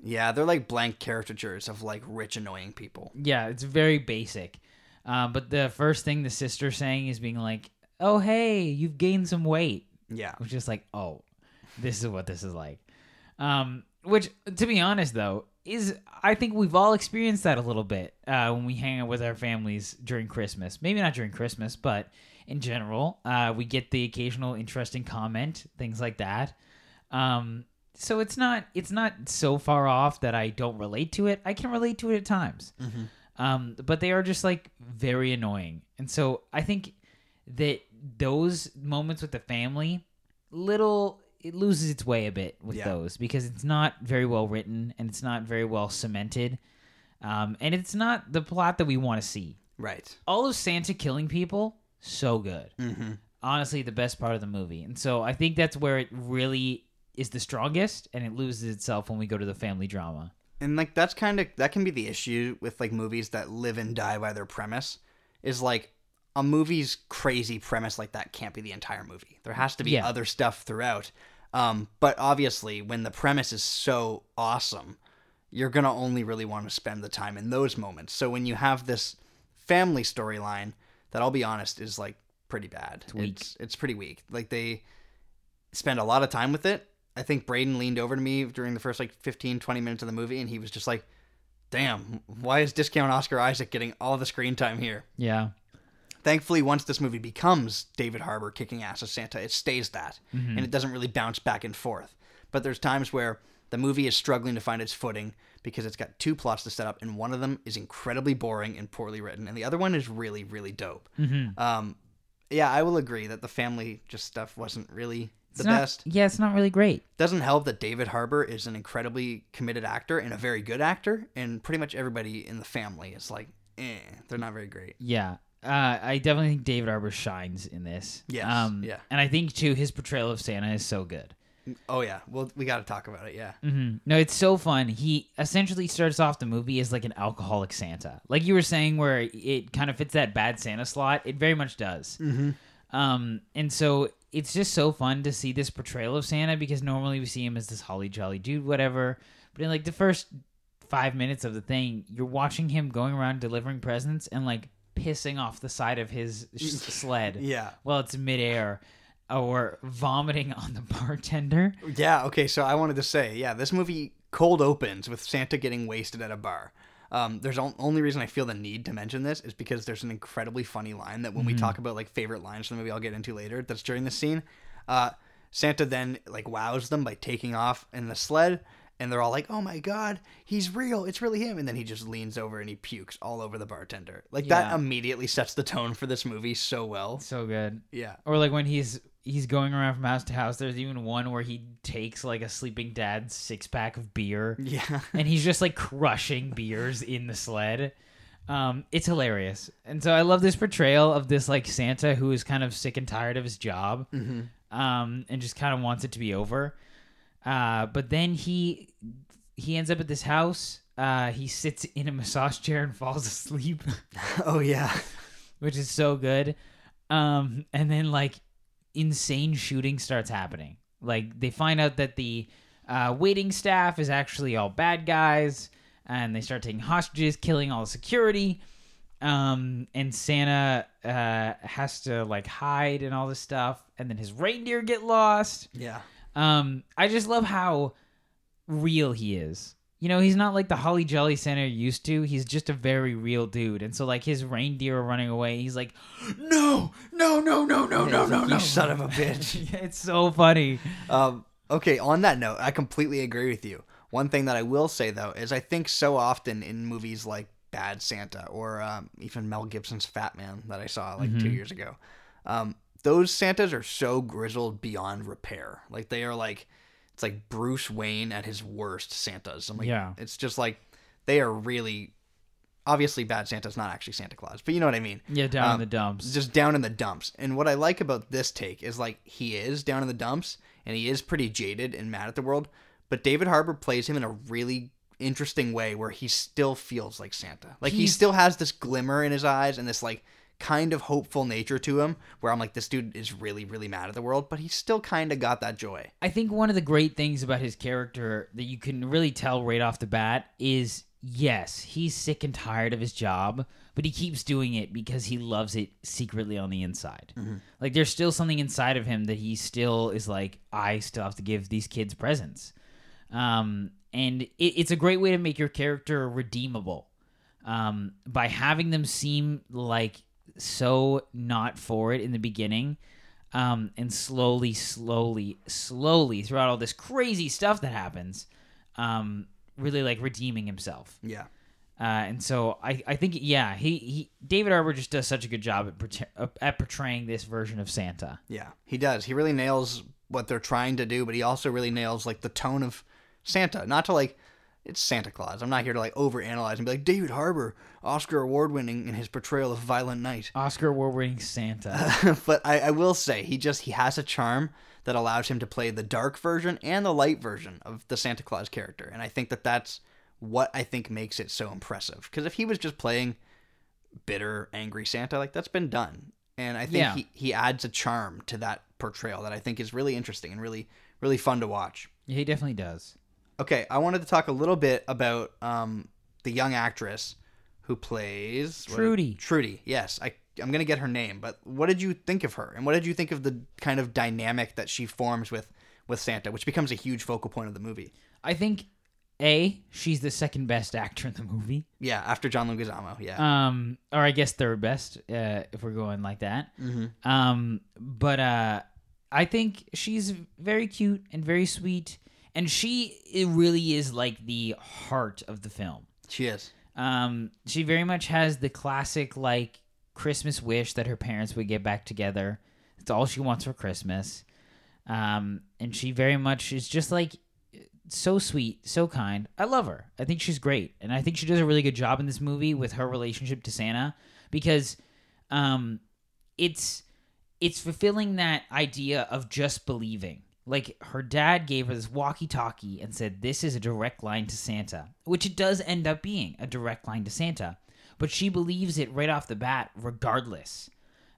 S1: yeah, they're like blank caricatures of like rich, annoying people.
S2: Yeah, it's very basic. Um, but the first thing the sister's saying is being like, "Oh hey, you've gained some weight."
S1: Yeah.
S2: which is like, oh, this is what this is like. Um, which, to be honest, though, is I think we've all experienced that a little bit uh, when we hang out with our families during Christmas. Maybe not during Christmas, but in general, uh, we get the occasional interesting comment, things like that. Um, so it's not it's not so far off that I don't relate to it. I can relate to it at times, um, but they are just like very annoying, and so I think that those moments with the family, little it loses its way a bit with
S1: Yeah.
S2: those because it's not very well written and it's not very well cemented, um, and it's not the plot that we want to see.
S1: Right.
S2: All of Santa killing people, so good
S1: Mm-hmm.
S2: honestly the best part of the movie. And so I think that's where it really is the strongest and it loses itself when we go to the family drama.
S1: And like that's kind of that can be the issue with like movies that live and die by their premise. Is like a movie's crazy premise like that can't be the entire movie. There has to be
S2: Yeah.
S1: other stuff throughout. Um, but obviously, when the premise is so awesome, you're gonna only really want to spend the time in those moments. So when you have this family storyline, that I'll be honest is like pretty bad. It's. It's, it's pretty weak. Like they spend a lot of time with it. I think Braden leaned over to me during the first like 15, 20 minutes of the movie, and he was just like, "Damn, why is discount Oscar Isaac getting all the screen time here?"
S2: Yeah.
S1: Thankfully, once this movie becomes David Harbour kicking ass as Santa, it stays that, and it doesn't really bounce back and forth. But there's times where the movie is struggling to find its footing because it's got two plots to set up, and one of them is incredibly boring and poorly written, and the other one is really, really dope. Um, yeah, I will agree that the family just stuff wasn't really the
S2: not-
S1: best.
S2: Yeah, it's not really great.
S1: Doesn't help that David Harbour is an incredibly committed actor and a very good actor, and pretty much everybody in the family is like, eh, they're not very great.
S2: Yeah. Uh, I definitely think David Harbour shines in this.
S1: Yes,
S2: Um,
S1: yeah.
S2: And I think, too, his portrayal of Santa is so good.
S1: Oh yeah, well we got to talk about it. Yeah,
S2: hmm No, it's so fun. He essentially starts off the movie as like an alcoholic Santa, like you were saying, where it kind of fits that bad Santa slot. It very much does.
S1: Mm-hmm.
S2: Um, and so it's just so fun to see this portrayal of Santa because normally we see him as this holly jolly dude, whatever. But in like the first five minutes of the thing, you're watching him going around delivering presents and like pissing off the side of his sled
S1: yeah,
S2: while it's midair, or vomiting on the bartender.
S1: yeah. Okay, so I wanted to say, yeah, this movie cold opens with Santa getting wasted at a bar. Um, there's on- only reason I feel the need to mention this is because there's an incredibly funny line that when we talk about like favorite lines from the movie, I'll get into later. That's during this scene. Uh, Santa then like wows them by taking off in the sled, and they're all like, "Oh my god, he's real! It's really him!" And then he just leans over and he pukes all over the bartender. Like that
S2: Yeah.
S1: immediately sets the tone for this movie so well.
S2: So good.
S1: Yeah.
S2: Or like when he's he's going around from house to house. There's even one where he takes like a sleeping dad's six pack of beer,
S1: Yeah.
S2: and he's just like crushing beers in the sled. Um, it's hilarious, and so I love this portrayal of this like Santa who is kind of sick and tired of his job, um, and just kind of wants it to be over. Uh, but then he he ends up at this house. Uh, he sits in a massage chair and falls asleep.
S1: oh yeah.
S2: which is so good. Um, and then like insane shooting starts happening. Like they find out that the uh, waiting staff is actually all bad guys, and they start taking hostages, killing all the security. Um, and Santa uh, has to like hide and all this stuff, and then his reindeer get lost.
S1: Yeah.
S2: Um, I just love how real he is. You know, he's not like the Holly Jolly Santa used to. He's just a very real dude. And so, like, his reindeer are running away. He's like, no, no, no, no, no, no, no, no.
S1: You son of a bitch.
S2: it's so funny.
S1: um, Okay, on that note, I completely agree with you. One thing that I will say though is I think so often in movies like Bad Santa or um, even Mel Gibson's Fat Man that I saw like two years ago, um, those Santas are so grizzled beyond repair. Like they are like it's like Bruce Wayne at his worst Santas. I'm like,
S2: Yeah.
S1: it's just like they are really obviously Bad Santa's not actually Santa Claus, but you know what I mean
S2: Yeah, down
S1: Um,
S2: in the dumps.
S1: just down in the dumps. And what I like about this take is like he is down in the dumps and he is pretty jaded and mad at the world, but David Harbour plays him in a really interesting way where he still feels like Santa. Like he still has this glimmer in his eyes and this like kind of hopeful nature to him where I'm like this dude is really really mad at the world, but he's still kind of got that joy.
S2: I think one of the great things about his character that you can really tell right off the bat is yes, he's sick and tired of his job, but he keeps doing it because he loves it secretly on the inside. Like there's still something inside of him that he still is like, I still have to give these kids presents. Um, and it, it's a great way to make your character redeemable um, by having them seem like so not for it in the beginning um, and slowly, slowly, slowly throughout all this crazy stuff that happens, um, really like redeeming himself.
S1: Yeah.
S2: Uh, and so I, I think yeah he, he David Harbour just does such a good job at, at portraying this version of Santa.
S1: Yeah, he does. He really nails what they're trying to do, but he also really nails like the tone of Santa. Not to like it's Santa Claus. I'm not here to like overanalyze and be like David Harbour, Oscar award winning in his portrayal of Violent Night.
S2: Oscar award winning Santa.
S1: but I, I will say he just he has a charm that allows him to play the dark version and the light version of the Santa Claus character, and I think that that's what I think makes it so impressive. Because if he was just playing bitter, angry Santa, like that's been done, and I think
S2: Yeah.
S1: he he adds a charm to that portrayal that I think is really interesting and really really fun to watch.
S2: yeah, he definitely does.
S1: Okay, I wanted to talk a little bit about um, the young actress who plays what-
S2: Trudy.
S1: Trudy, yes. I I'm gonna get her name, but what did you think of her, and what did you think of the kind of dynamic that she forms with with Santa, which becomes a huge focal point of the movie?
S2: I think a she's the second best actor in the movie.
S1: Yeah, after John Leguizamo. Yeah,
S2: Um, or I guess third best uh, if we're going like that.
S1: mm-hmm.
S2: Um, but uh, I think she's very cute and very sweet, and she it really is like the heart of the film.
S1: she is.
S2: Um, she very much has the classic like Christmas wish that her parents would get back together. It's all she wants for Christmas. Um, and she very much is just like so sweet, so kind. I love her. I think she's great, and I think she does a really good job in this movie with her relationship to Santa because, um, it's it's fulfilling that idea of just believing. Like her dad gave her this walkie-talkie and said, "This is a direct line to Santa," which it does end up being a direct line to Santa, but she believes it right off the bat, regardless.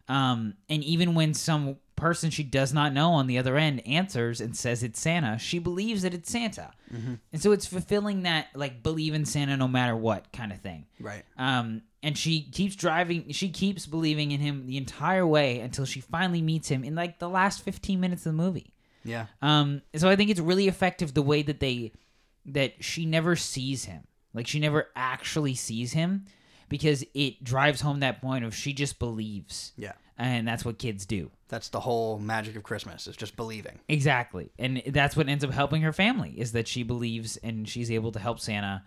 S2: Um, and even when some person she does not know on the other end answers and says it's Santa, she believes that it's Santa. And so it's fulfilling that like believe in Santa no matter what kind of thing.
S1: Right.
S2: Um, and she keeps driving. She keeps believing in him the entire way until she finally meets him in like the last fifteen minutes of the movie.
S1: Yeah.
S2: Um, so I think it's really effective the way that they that she never sees him. Like she never actually sees him because it drives home that point of she just believes.
S1: Yeah.
S2: And that's what kids do.
S1: That's the whole magic of Christmas is just believing.
S2: Exactly. And that's what ends up helping her family is that she believes and she's able to help Santa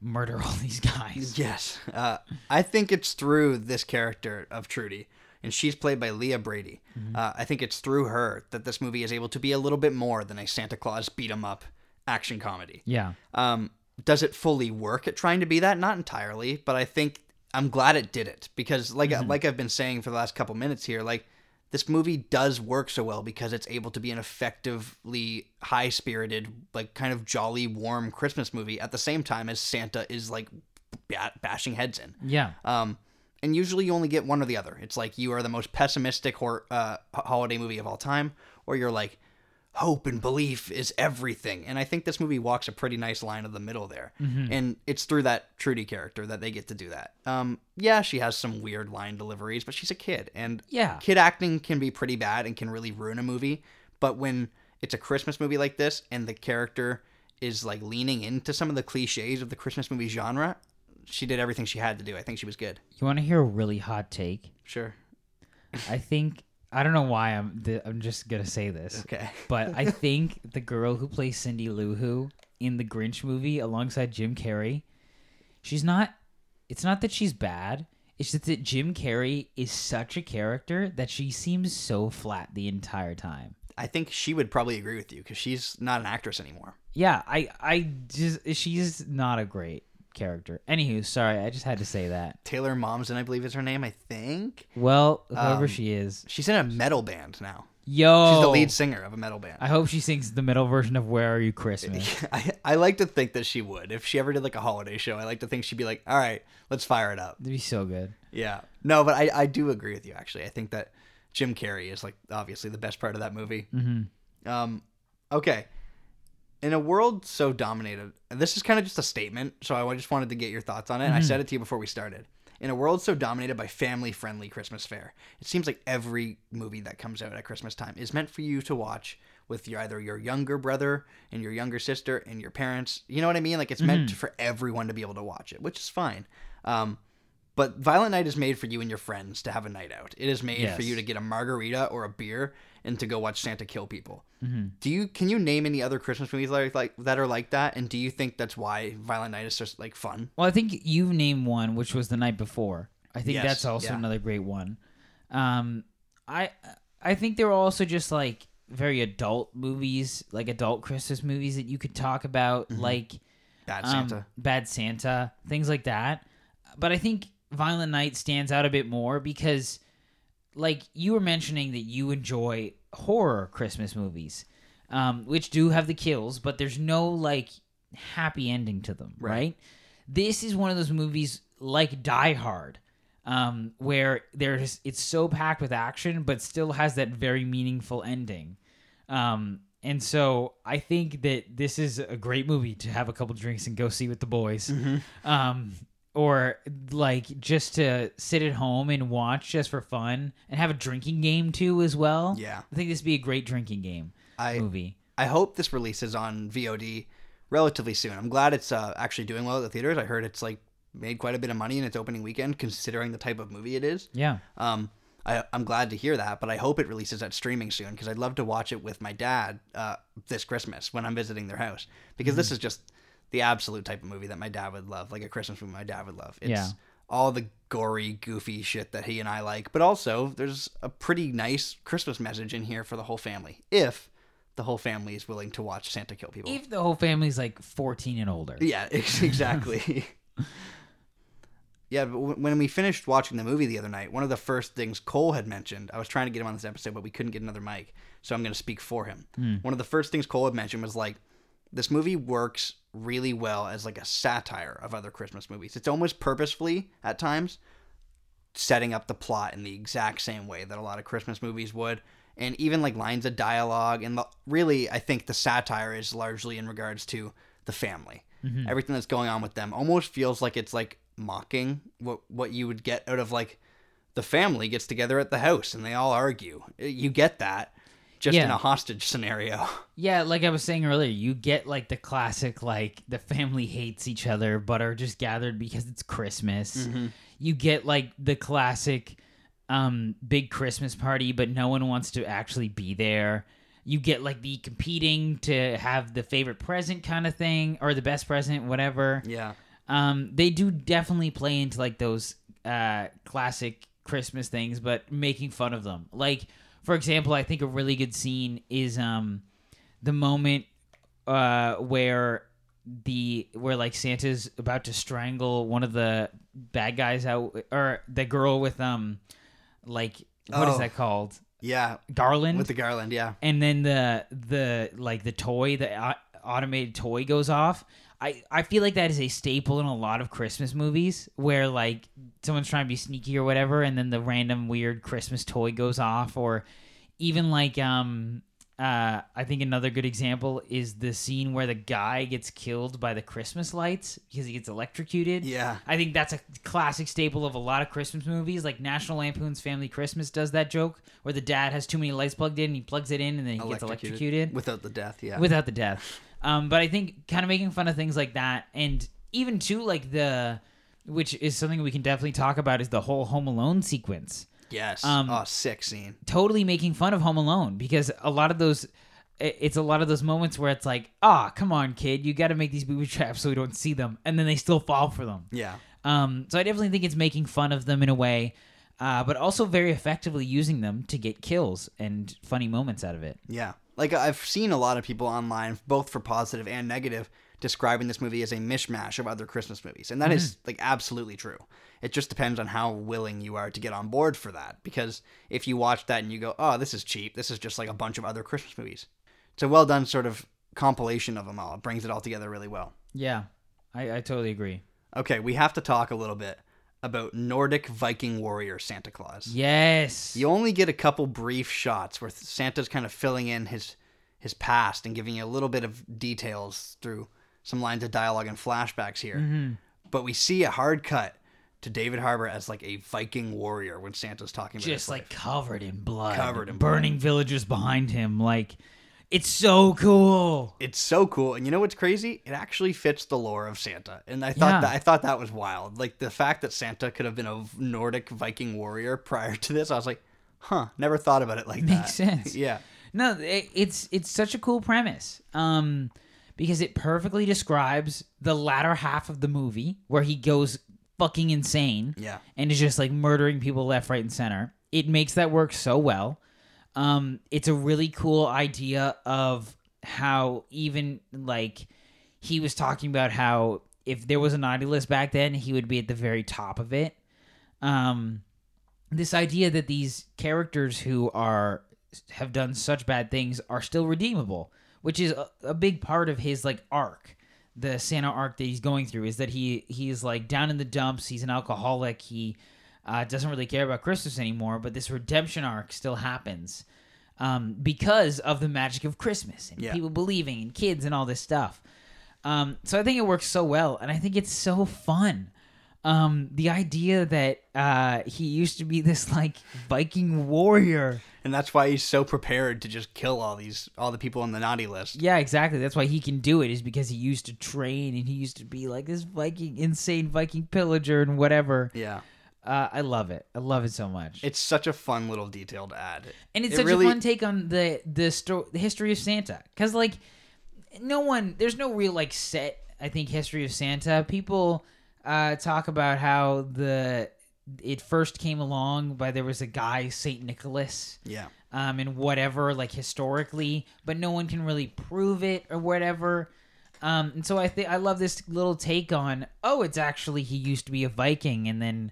S2: murder all these guys.
S1: Yes. Uh, I think it's through this character of Trudy, and she's played by Leah Brady. Uh, I think it's through her that this movie is able to be a little bit more than a Santa Claus beat 'em up action comedy.
S2: Yeah.
S1: Um, does it fully work at trying to be that? Not entirely, but I think I'm glad it did it because, like, like I've been saying for the last couple minutes here, like this movie does work so well because it's able to be an effectively high spirited, like kind of jolly, warm Christmas movie at the same time as Santa is like bashing heads in.
S2: Yeah.
S1: Um, and usually you only get one or the other. It's like you are the most pessimistic hor- uh, holiday movie of all time, or you're like, hope and belief is everything. And I think this movie walks a pretty nice line of the middle there. And it's through that Trudy character that they get to do that. Um, yeah, she has some weird line deliveries, but she's a kid. And
S2: Yeah.
S1: kid acting can be pretty bad and can really ruin a movie. But when it's a Christmas movie like this and the character is like leaning into some of the cliches of the Christmas movie genre, she did everything she had to do. I think she was good.
S2: You want to hear a really hot take?
S1: Sure.
S2: I think I don't know why I'm th- I'm just gonna say this,
S1: Okay.
S2: but I think the girl who plays Cindy Lou Who in the Grinch movie alongside Jim Carrey, she's not. It's not that she's bad. It's just that Jim Carrey is such a character that she seems so flat the entire time.
S1: I think she would probably agree with you because she's not an actress anymore.
S2: Yeah, I I just she's not a great character. Anywho, sorry, I just had to say that.
S1: Taylor Momsen, I believe is her name. I think
S2: Well, whoever
S1: Um,
S2: she is,
S1: she's in a metal band now.
S2: yo,
S1: She's the lead singer of a metal band.
S2: I hope she sings the metal version of "Where Are You Christmas."
S1: I, I like to think that she would. If she ever did like a holiday show, I like to think she'd be like, all right, let's fire it up.
S2: It'd be so good.
S1: Yeah. No, but I, I do agree with you, actually. I think that Jim Carrey is like obviously the best part of that movie.
S2: Mm-hmm.
S1: Um, okay. In a world so dominated, and this is kind of just a statement, so I just wanted to get your thoughts on it. And I said it to you before we started. In a world so dominated by family friendly Christmas fare, it seems like every movie that comes out at Christmas time is meant for you to watch with your either your younger brother and your younger sister and your parents. You know what I mean? Like it's meant for everyone to be able to watch it, which is fine. Um, but Violent Night is made for you and your friends to have a night out. It is made for you to get a margarita or a beer and to go watch Santa kill people.
S2: Mm-hmm.
S1: Do you can you name any other Christmas movies that are like that are like that? And do you think that's why Violent Night is just like fun?
S2: Well, I think you've named one, which was the night before. I think
S1: Yes,
S2: that's also
S1: yeah.
S2: another great one. Um, I I think there were also just like very adult movies, like adult Christmas movies that you could talk about, like
S1: Bad
S2: um,
S1: Santa.
S2: Bad Santa, things like that. But I think Violent Night stands out a bit more because, like you were mentioning, that you enjoy horror Christmas movies, um, which do have the kills, but there's no like happy ending to them,
S1: Right.
S2: right? This is one of those movies like Die Hard, um, where there's it's so packed with action, but still has that very meaningful ending. Um, and so I think that this is a great movie to have a couple drinks and go see with the boys. Um, or like just to sit at home and watch just for fun and have a drinking game too as well.
S1: Yeah.
S2: I think this would be a great drinking game
S1: I
S2: movie.
S1: I hope this releases on VOD relatively soon. I'm glad it's uh, actually doing well at the theaters. I heard it's like made quite a bit of money in its opening weekend, considering the type of movie it is.
S2: Yeah.
S1: Um, I, I'm glad to hear that, but I hope it releases at streaming soon because I'd love to watch it with my dad uh, this Christmas when I'm visiting their house because this is just the absolute type of movie that my dad would love, like a Christmas movie my dad would love. It's
S2: Yeah.
S1: all the gory, goofy shit that he and I like, but also there's a pretty nice Christmas message in here for the whole family if the whole family is willing to watch Santa kill people.
S2: If the whole family's like 14 and older.
S1: Yeah, ex- exactly. yeah, but w- when we finished watching the movie the other night, one of the first things Cole had mentioned, I was trying to get him on this episode, but we couldn't get another mic, so I'm going to speak for him. Hmm. One of the first things Cole had mentioned was like, this movie works really well as like a satire of other Christmas movies. It's almost purposefully at times setting up the plot in the exact same way that a lot of Christmas movies would. And even like lines of dialogue. And the, really, I think the satire is largely in regards to the family. Mm-hmm. Everything that's going on with them almost feels like it's like mocking what, what you would get out of like the family gets together at the house and they all argue. You get that just in
S2: Yeah.
S1: a hostage scenario.
S2: Yeah, like I was saying earlier, you get like the classic like the family hates each other but are just gathered because it's Christmas. You get like the classic um big Christmas party but no one wants to actually be there. You get like the competing to have the favorite present kind of thing or the best present whatever.
S1: Yeah.
S2: Um, they do definitely play into like those uh, classic Christmas things, but making fun of them. Like, for example, I think a really good scene is um, the moment uh, where the where like Santa's about to strangle one of the bad guys out, or the girl with um, like what is
S1: Oh.
S2: that called?
S1: Yeah.
S2: Garland
S1: With the garland. Yeah.
S2: and then the the like the toy the automated toy goes off i i feel like that is a staple in a lot of christmas movies where like someone's trying to be sneaky or whatever and then the random weird christmas toy goes off or even like um uh, I think another good example is the scene where the guy gets killed by the Christmas lights because he gets electrocuted.
S1: Yeah.
S2: I think that's a classic staple of a lot of Christmas movies. Like National Lampoon's Family Christmas does that joke where the dad has too many lights plugged in and he plugs it in and then he gets electrocuted
S1: Without the death. Yeah.
S2: without the death. Um, but I think kind of making fun of things like that, and even too like the, which is something we can definitely talk about, is the whole Home Alone sequence.
S1: Yes.
S2: Um,
S1: oh, sick scene.
S2: totally making fun of Home Alone because a lot of those it's a lot of those moments where it's like, ah, come on, kid, you got to make these booby traps so we don't see them, and then they still fall for them.
S1: Yeah.
S2: Um, so I definitely think it's making fun of them in a way, uh, but also very effectively using them to get kills and funny moments out of it.
S1: Yeah. Like I've seen a lot of people online, both for positive and negative, describing this movie as a mishmash of other Christmas movies. And that is mm-hmm. like absolutely true. It just depends on how willing you are to get on board for that. Because if you watch that and you go, oh, this is cheap, this is just like a bunch of other Christmas movies. It's a well done sort of compilation of them all. It brings it all together really well.
S2: Yeah, I, I totally agree.
S1: Okay, we have to talk a little bit about Nordic Viking warrior Santa Claus.
S2: Yes.
S1: You only get a couple brief shots where Santa's kind of filling in his his past and giving you a little bit of details through some lines of dialogue and flashbacks here.
S2: Mm-hmm.
S1: But we see a hard cut to David Harbour as like a Viking warrior when Santa's talking about
S2: just like
S1: life.
S2: covered in blood,
S1: Covered in
S2: burning villagers behind him. Like, it's so cool.
S1: It's so cool, and you know what's crazy? It actually fits the lore of Santa, and I thought
S2: Yeah.
S1: that I thought that was wild. Like the fact that Santa could have been a Nordic Viking warrior prior to this, I was like, huh, never thought about it like that.
S2: Makes sense.
S1: yeah,
S2: No, it, it's it's such a cool premise. Um, because it perfectly describes the latter half of the movie where he goes fucking insane.
S1: yeah,
S2: and is just like murdering people left, right, and center. It makes that work so well. Um, it's a really cool idea of how even like he was talking about how if there was a naughty list back then, he would be at the very top of it. Um, this idea that these characters who are have done such bad things are still redeemable, which is a, a big part of his like arc. The Santa arc that he's going through is that he he's like down in the dumps. He's an alcoholic. He uh, doesn't really care about Christmas anymore. But this redemption arc still happens um, because of the magic of Christmas and
S1: Yeah.
S2: people believing and kids and all this stuff. Um, so I think it works so well, and I think it's so fun. Um, the idea that uh, he used to be this like Viking warrior.
S1: and that's why he's so prepared to just kill all these all the people on the naughty list.
S2: Yeah, exactly. That's why he can do it is because he used to train and he used to be like this Viking, insane Viking pillager and whatever.
S1: Yeah,
S2: Uh, I love it. I love it so much.
S1: it's such a fun little detail to add.
S2: and it's
S1: it
S2: such
S1: really-
S2: a fun take on the the, sto- the history of Santa because like no one there's no real like set I think history of Santa. People uh, talk about how the it first came along by there was a guy Saint Nicholas
S1: Yeah,
S2: um, and whatever, like historically, but no one can really prove it or whatever. Um, and so I think I love this little take on, oh, it's actually he used to be a Viking and then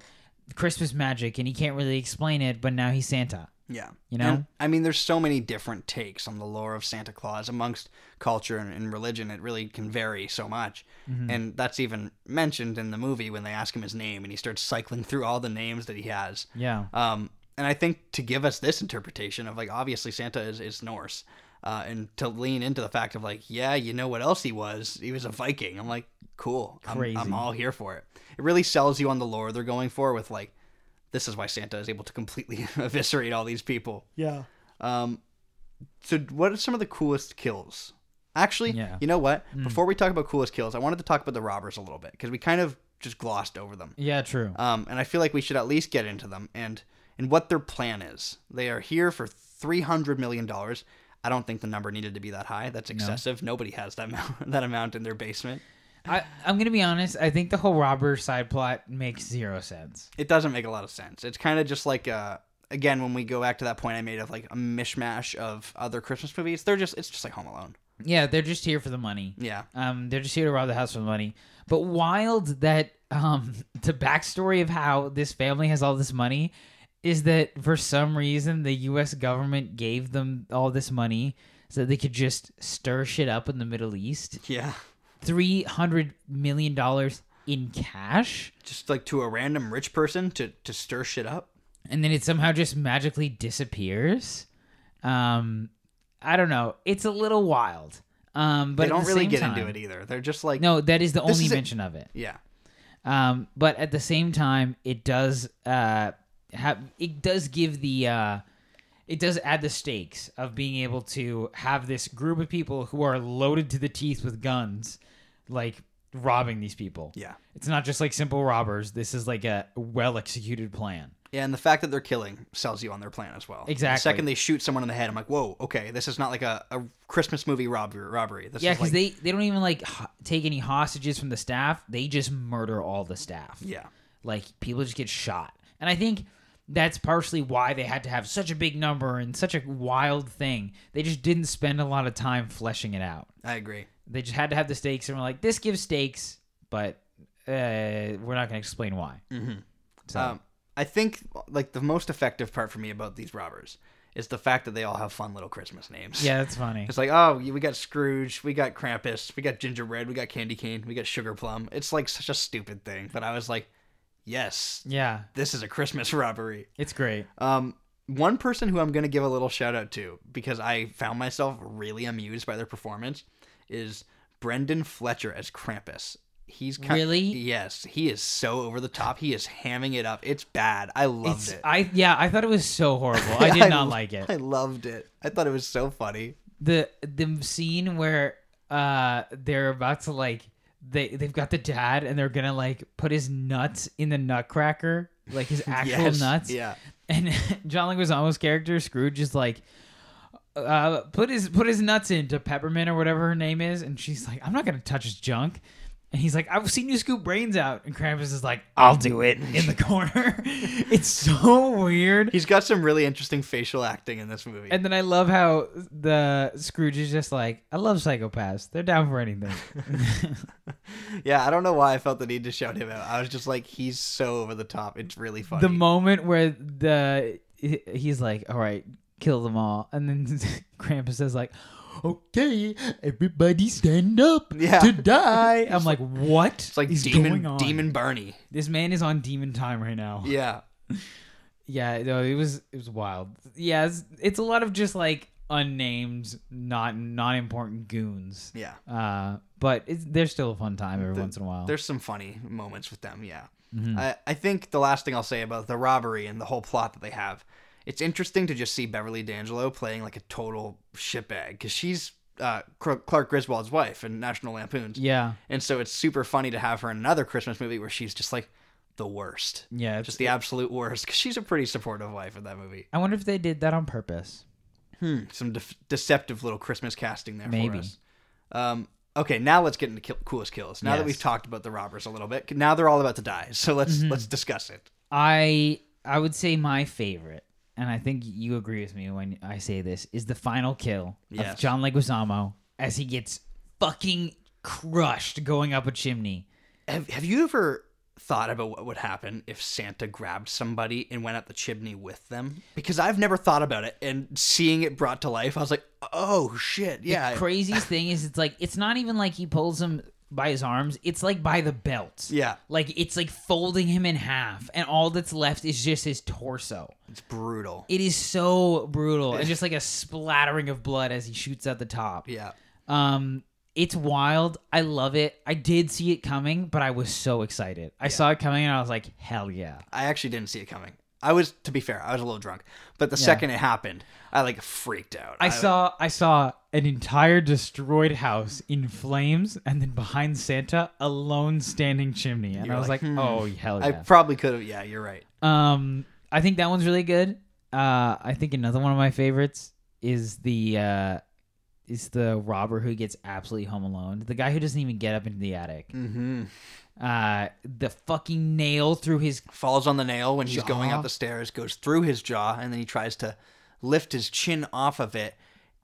S2: Christmas magic, and he can't really explain it, but now he's Santa.
S1: yeah.
S2: You know?
S1: And, I mean, there's so many different takes on the lore of Santa Claus amongst culture and, and religion. It really can vary so much,
S2: Mm-hmm.
S1: and that's even mentioned in the movie when they ask him his name, and he starts cycling through all the names that he has.
S2: Yeah.
S1: Um, and I think to give us this interpretation of like obviously Santa is, is Norse, uh, and to lean into the fact of like yeah you know what else he was he was a Viking. I'm like cool. I'm, I'm all here for it. It really sells you on the lore they're going for with like this is why Santa is able to completely eviscerate all these people.
S2: Yeah.
S1: Um, so what are some of the coolest kills? Actually,
S2: Yeah.
S1: you know what? Before we talk about coolest kills, I wanted to talk about the robbers a little bit because we kind of just glossed over them.
S2: Yeah, true.
S1: Um, and I feel like we should at least get into them and and what their plan is. They are here for three hundred million dollars. I don't think the number needed to be that high. That's excessive. Nobody has that amount, that amount in their basement.
S2: I, I'm going to be honest. I think the whole robber side plot makes zero sense.
S1: It doesn't make a lot of sense. It's kind of just like uh, again when we go back to that point I made of like a mishmash of other Christmas movies. They're just it's just like Home Alone.
S2: Yeah, they're just here for the money.
S1: Yeah.
S2: Um, they're just here to rob the house for the money. But wild that um, the backstory of how this family has all this money is that for some reason the U.S. government gave them all this money so they could just stir shit up in the Middle East.
S1: Yeah.
S2: Three hundred million dollars in cash,
S1: Just like to a random rich person to to stir shit up.
S2: and then it somehow just magically disappears. Um, I don't know. It's a little wild. Um, but
S1: they don't really get
S2: time-
S1: into it either. They're just like
S2: No, that is the only
S1: is
S2: mention of it.
S1: yeah.
S2: Um, but at the same time, it does uh, have it does give the uh, it does add the stakes of being able to have this group of people who are loaded to the teeth with guns, like robbing these people.
S1: Yeah.
S2: It's not just like simple robbers. This is like a well executed plan.
S1: Yeah, and the fact that they're killing sells you on their plan as well. The
S2: Exactly.
S1: second they shoot someone in the head, I'm like, whoa, okay, this is not like a, a Christmas movie robbery. robbery. This
S2: Yeah, because
S1: like,
S2: they they don't even like ho- take any hostages from the staff. They just murder all the staff.
S1: yeah,
S2: Like people just get shot, and I think that's partially why they had to have such a big number and such a wild thing. They just didn't spend a lot of time fleshing it out.
S1: I agree.
S2: They just had to have the stakes, and we're like, this gives stakes, but uh, we're not going to explain why.
S1: Mm-hmm.
S2: So
S1: Um, I think like the most effective part for me about these robbers is the fact that they all have fun little Christmas names.
S2: yeah, that's funny.
S1: It's like, oh, we got Scrooge, we got Krampus, we got Gingerbread, we got Candy Cane, we got Sugar Plum. It's like such a stupid thing, but I was like, yes,
S2: Yeah,
S1: this is a Christmas robbery.
S2: it's great.
S1: Um, one person who I'm gonna give a little shout out to because I found myself really amused by their performance is Brendan Fletcher as Krampus. He's kind
S2: Really?
S1: yes, he is so over the top. He is hamming it up. It's bad. I loved
S2: It's,
S1: it.
S2: I yeah, I thought it was so horrible. I did not like it.
S1: I loved it. I thought it was so funny.
S2: the the scene where uh they're about to like they they've got the dad and they're gonna like put his nuts in the nutcracker like his actual
S1: Yes,
S2: nuts
S1: Yeah.
S2: and John Leguizamo's character Scrooge is like uh put his put his nuts into Peppermint or whatever her name is and she's like I'm not gonna touch his junk and he's like I've seen you scoop brains out and Krampus is like I'll do it in the corner it's so weird
S1: He's got some really interesting facial acting in this movie.
S2: and then I love how the Scrooge is just like, I love psychopaths. They're down for anything.
S1: yeah, I don't know why I felt the need to shout him out. I was just like, he's so over the top. It's really funny.
S2: the moment where the he's like, all right, kill them all, and then Krampus is like, okay, everybody stand up
S1: Yeah.
S2: to die. I'm like, what?
S1: it's like demon demon Barney.
S2: This man is on demon time right now.
S1: Yeah.
S2: Yeah, no, it was it was wild. Yeah, it's, it's a lot of just like unnamed, not not important goons.
S1: Yeah.
S2: Uh, but it's, they're still a fun time every
S1: The-
S2: once in a while.
S1: There's some funny moments with them, yeah.
S2: Mhm.
S1: I, I think the last thing I'll say about the robbery and the whole plot that they have, it's interesting to just see Beverly D'Angelo playing like a total shitbag because she's uh, Clark Griswold's wife in National Lampoons.
S2: Yeah,
S1: And so it's super funny to have her in another Christmas movie where she's just like the worst.
S2: yeah.
S1: Just the absolute worst because she's a pretty supportive wife in that movie.
S2: I wonder if they did that on purpose.
S1: Hmm. Some def- deceptive little Christmas casting there
S2: Maybe.
S1: for us. Um, okay, now let's get into kill- coolest kills. Now that we've talked about the robbers a little bit, now they're all about to die. So let's
S2: Mm-hmm.
S1: let's discuss it.
S2: I I would say my favorite, and I think you agree with me when I say this, is the final kill
S1: Yes.
S2: of John Leguizamo as he gets fucking crushed going up a chimney.
S1: Have Have you ever thought about what would happen if Santa grabbed somebody and went up the chimney with them? Because I've never thought about it, and seeing it brought to life, I was like, oh shit, yeah.
S2: The craziest thing is it's like it's not even like he pulls him by his arms, it's like by the belt.
S1: yeah,
S2: Like it's like folding him in half, and all that's left is just his torso.
S1: it's brutal.
S2: It is so brutal, and just like a splattering of blood as he shoots at the top.
S1: Yeah.
S2: Um, it's wild. I love it. I did see it coming, but I was so excited. I saw it coming, and I was like, "Hell yeah!"
S1: I actually didn't see it coming. I was, to be fair, I was a little drunk, but the second it happened, I like freaked out.
S2: I saw I saw an entire destroyed house in flames, and then behind Santa, a lone standing chimney, and I was
S1: like,
S2: like,
S1: hmm.
S2: "Oh hell yeah!
S1: I probably could have. Yeah, you're right.
S2: Um, I think that one's really good. Uh, I think another one of my favorites is the uh, is the robber who gets absolutely home alone. The guy who doesn't even get up into the attic.
S1: Mm-hmm.
S2: Uh, the fucking nail through his
S1: Falls on the nail when he's going up the stairs, goes through his jaw, and then he tries to lift his chin off of it.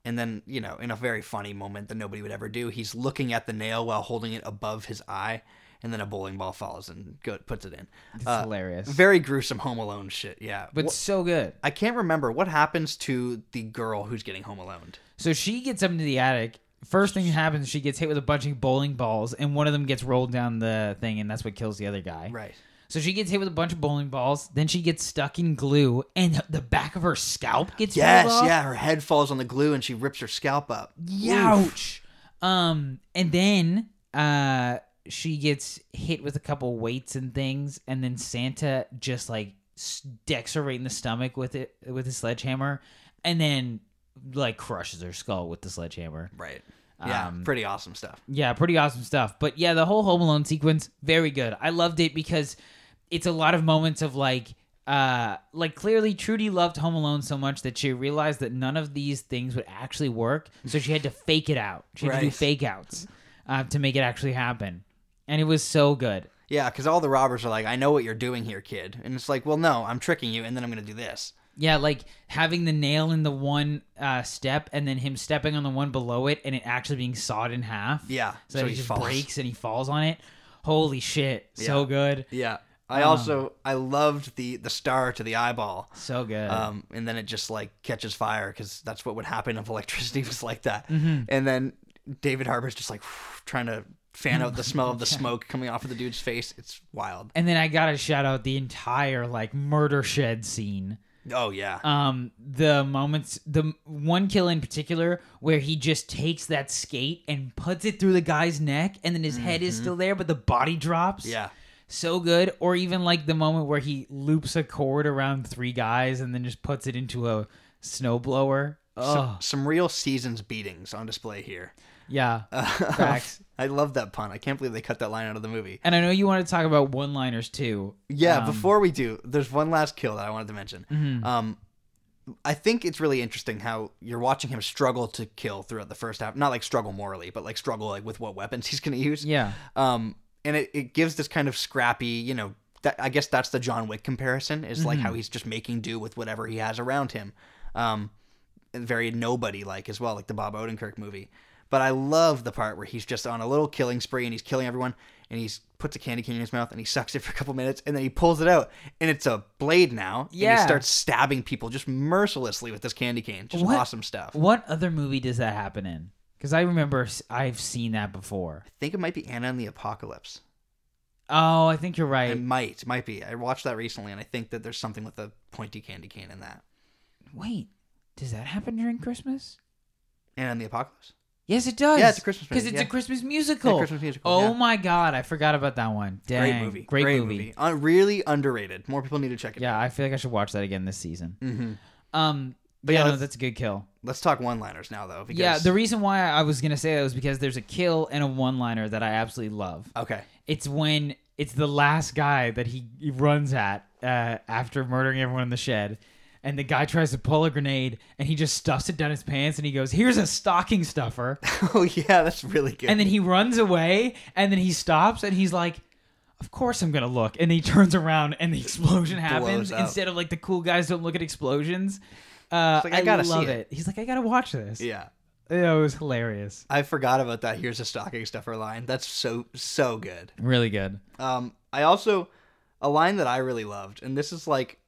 S1: And then, you know, in a very funny moment that nobody would ever do, he's looking at the nail while holding it above his eye, and then a bowling ball falls and go, puts it in.
S2: It's
S1: Uh,
S2: hilarious,
S1: Very gruesome Home Alone shit. Yeah,
S2: but
S1: Wh-
S2: so good.
S1: I can't remember what happens to the girl who's getting home alone.
S2: So she gets up into the attic. First thing that happens, she gets hit with a bunch of bowling balls, and one of them gets rolled down the thing, and that's what kills the other guy.
S1: Right.
S2: So she gets hit with a bunch of bowling balls. Then she gets stuck in glue, and the back of her scalp gets
S1: Yes,
S2: off.
S1: yeah. Her head falls on the glue and she rips her scalp up. Oof.
S2: Youch. Um, and then uh, she gets hit with a couple weights and things, and then Santa just like decks her right in the stomach with it with his sledgehammer, and then like crushes her skull with the sledgehammer.
S1: Right. Yeah,
S2: Um,
S1: pretty awesome stuff.
S2: Yeah, pretty awesome stuff. But yeah, the whole Home Alone sequence, very good. I loved it because it's a lot of moments of like uh, like clearly Trudy loved Home Alone so much that she realized that none of these things would actually work, so she had to fake it out. She had to do fake outs uh, to make it actually happen, and it was so good.
S1: Yeah, because all the robbers are like, "I know what you're doing here, kid," and it's like, "Well, no, I'm tricking you, and then I'm gonna do this."
S2: Yeah, like having the nail in the one uh, step and then him stepping on the one below it and it actually being sawed in half.
S1: Yeah,
S2: So,
S1: so
S2: that
S1: he
S2: it just
S1: falls.
S2: breaks and he falls on it. Holy shit. So good.
S1: Yeah, I also I loved the the star to the eyeball.
S2: So good.
S1: Um, and then it just like catches fire because that's what would happen if electricity was like that.
S2: Mm-hmm.
S1: And then David Harbour's just like trying to fan out the smell of the smoke coming off of the dude's face. It's wild.
S2: and then I got to shout out the entire like murder shed scene.
S1: Oh yeah,
S2: Um, the moments, the one kill in particular where he just takes that skate and puts it through the guy's neck and then his head is still there, but the body drops.
S1: Mm-hmm. yeah.
S2: so good or even like the moment where he loops a cord around three guys and then just puts it into a snowblower oh
S1: Some real seasons beatings on display here.
S2: Yeah facts
S1: I love that pun. I can't believe they cut that line out of the movie.
S2: and i know you want to talk about one liners too
S1: Yeah,
S2: Um,
S1: before we do, there's one last kill that I wanted to mention.
S2: Mm-hmm.
S1: Um, I think it's really interesting how you're watching him struggle to kill throughout the first half. Not like struggle morally, but like struggle like with what weapons he's going to use.
S2: yeah
S1: Um, and it, it gives this kind of scrappy, you know, that, I guess that's the John Wick comparison is like
S2: Mm-hmm.
S1: how he's just making do with whatever he has around him. Um, and very nobody like as well, like the Bob Odenkirk movie. But I love the part where he's just on a little killing spree and he's killing everyone and he's puts a candy cane in his mouth and he sucks it for a couple minutes and then he pulls it out and it's a blade now.
S2: Yeah.
S1: And he starts stabbing people just mercilessly with this candy cane. Just
S2: What-
S1: awesome stuff.
S2: What other movie does that happen in because i remember I've seen that before I
S1: think it might be Anna and the Apocalypse.
S2: oh i think you're right
S1: It might, might be. I watched that recently, and I think that there's something with a pointy candy cane in that.
S2: wait does that happen during christmas
S1: Anna And the apocalypse.
S2: Yes it does
S1: Yeah, it's a Christmas
S2: because
S1: movie,
S2: it's a christmas musical
S1: Christmas musical,
S2: oh
S1: yeah.
S2: my god i forgot about that one Dang.
S1: Great movie.
S2: great, movie.
S1: Uh, really underrated. More people need to check it. Out.
S2: Yeah, I feel like I should watch that again this season.
S1: Mm-hmm.
S2: Um, but
S1: yeah,
S2: yeah, no, that's a good kill.
S1: Let's talk one-liners now, though. Because,
S2: Yeah, the reason why I was gonna say that was because there's a kill and a one-liner that I absolutely love.
S1: okay.
S2: It's when it's the last guy that he, he runs at uh, after murdering everyone in the shed, and the guy tries to pull a grenade, and he just stuffs it down his pants, and he goes, "Here's a stocking stuffer,"
S1: oh yeah, that's really good.
S2: and then he runs away, and then he stops, and he's like. Of course I'm gonna look, and he turns around, and the explosion happens
S1: up.
S2: instead of like the cool guys don't look at explosions. Uh,
S1: like, I gotta see
S2: love
S1: it.
S2: it. He's like, I gotta watch this.
S1: yeah,
S2: It was hilarious.
S1: I forgot about that. Here's a stocking stuffer line. That's so so good.
S2: Really good.
S1: Um, I also a line that I really loved, and this is like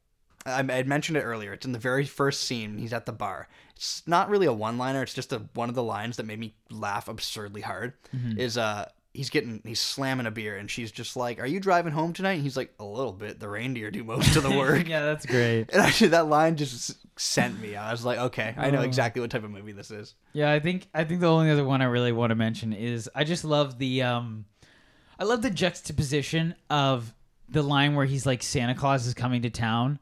S1: I mentioned it earlier. It's in the very first scene. He's at the bar. It's not really a one-liner. It's just a one of the lines that made me laugh absurdly hard. Is uh he's getting he's slamming a beer, and she's just like, "Are you driving home tonight?" And he's like, "A little bit. The reindeer do most of the work."
S2: yeah, that's great.
S1: And actually, that line just sent me. I was like, "Okay, I know
S2: Oh.
S1: exactly what type of movie this is."
S2: Yeah, I think I think the only other one I really want to mention is I just love the um I love the juxtaposition of the line where he's like Santa Claus is coming to town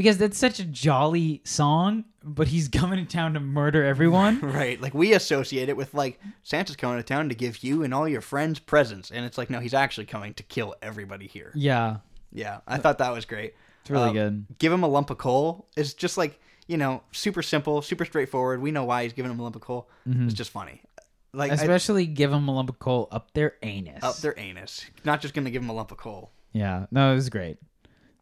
S2: because that's such a jolly song, but he's coming to town to murder everyone.
S1: Right. Like we associate it with like Santa's coming to town to give you and all your friends presents, and it's like no, he's actually coming to kill everybody here.
S2: yeah,
S1: Yeah, I thought that was great.
S2: it's really
S1: Um,
S2: good.
S1: Give him a lump of coal is just like you know super simple, super straightforward. We know why he's giving him a lump of coal. It's just funny. Like I,
S2: Especially give him a lump of coal up their anus.
S1: up their anus. Not just gonna give him a lump of coal.
S2: Yeah, no, it was great.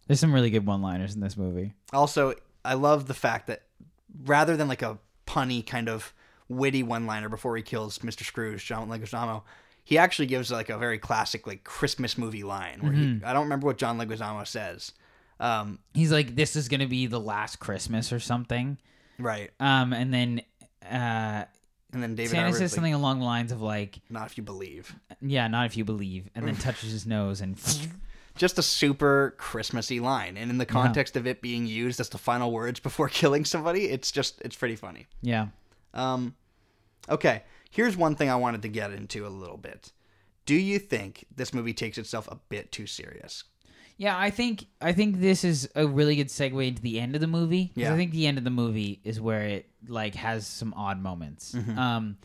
S2: There's some really good one-liners in this movie.
S1: Also, I love the fact that rather than like a punny kind of witty one-liner before he kills Mr. Scrooge, John Leguizamo, he actually gives like a very classic like Christmas movie line where he I don't remember what John Leguizamo says. Um,
S2: He's like, "This is gonna be the last Christmas" or something.
S1: right,
S2: Um, and then uh,
S1: and then David
S2: Santa says
S1: like,
S2: something along the lines of like,
S1: "Not if you believe."
S2: "Yeah, not if you believe," and then touches his nose and
S1: Just a super Christmassy line, and in the context of it being used as the final words before killing somebody, it's just it's pretty funny.
S2: yeah,
S1: Um, okay, here's one thing I wanted to get into a little bit. Do you think this movie takes itself a bit too serious?
S2: yeah. I think I think this is a really good segue into the end of the movie.
S1: Yeah.
S2: I think the end of the movie is where it like has some odd moments. Um,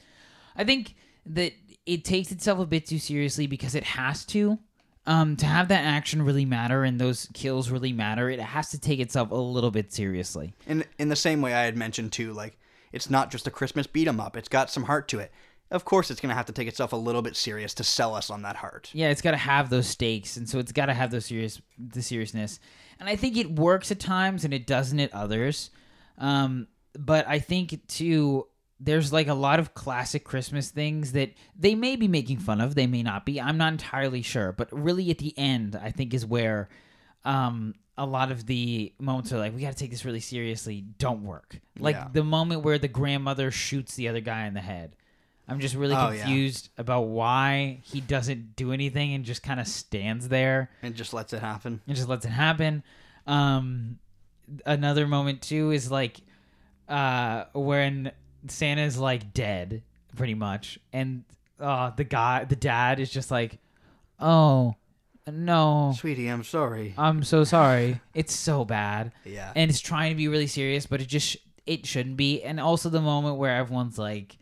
S2: I think that it takes itself a bit too seriously because it has to. Um, to have that action really matter and those kills really matter, it has to take itself a little bit seriously.
S1: In in the same way I had mentioned too, like it's not just a Christmas beat 'em up. It's got some heart to it. Of course, it's gonna have to take itself a little bit serious to sell us on that heart.
S2: Yeah, it's got to have those stakes, and so it's got to have those serious the seriousness. And I think it works at times, and it doesn't at others. Um, but I think too, there's like a lot of classic Christmas things that they may be making fun of, they may not be. I'm not entirely sure, but really at the end, I think is where um, a lot of the moments are like, we got to take this really seriously. Don't work. Like
S1: Yeah.
S2: the moment where the grandmother shoots the other guy in the head. I'm just really
S1: Oh, yeah.
S2: confused about why he doesn't do anything and just kind of stands there
S1: and just lets it happen.
S2: and just lets it happen. Um, another moment too is like uh, when Santa's like dead, pretty much, and uh, the guy, the dad, is just like, "Oh, no,
S1: Sweetie, I'm sorry.
S2: I'm so sorry. It's so bad."
S1: Yeah.
S2: and it's trying to be really serious, but it just it shouldn't be. And also the moment where everyone's like,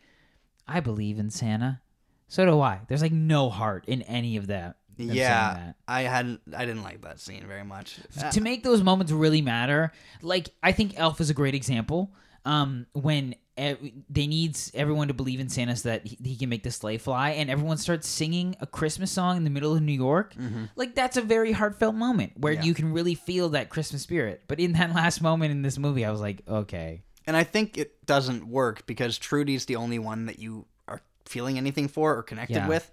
S2: "I believe in Santa," so do I. There's like no heart in any of that.
S1: yeah. I hadn't. I didn't like that scene very much.
S2: To make those moments really matter, like I think Elf is a great example. Um, when they needs everyone to believe in Santa so that he, he can make the sleigh fly, and everyone starts singing a Christmas song in the middle of New York, like that's a very heartfelt moment where
S1: Yeah.
S2: you can really feel that Christmas spirit. But in that last moment in this movie, I was like, okay,
S1: and I think it doesn't work because Trudy's the only one that you are feeling anything for or connected
S2: Yeah.
S1: with,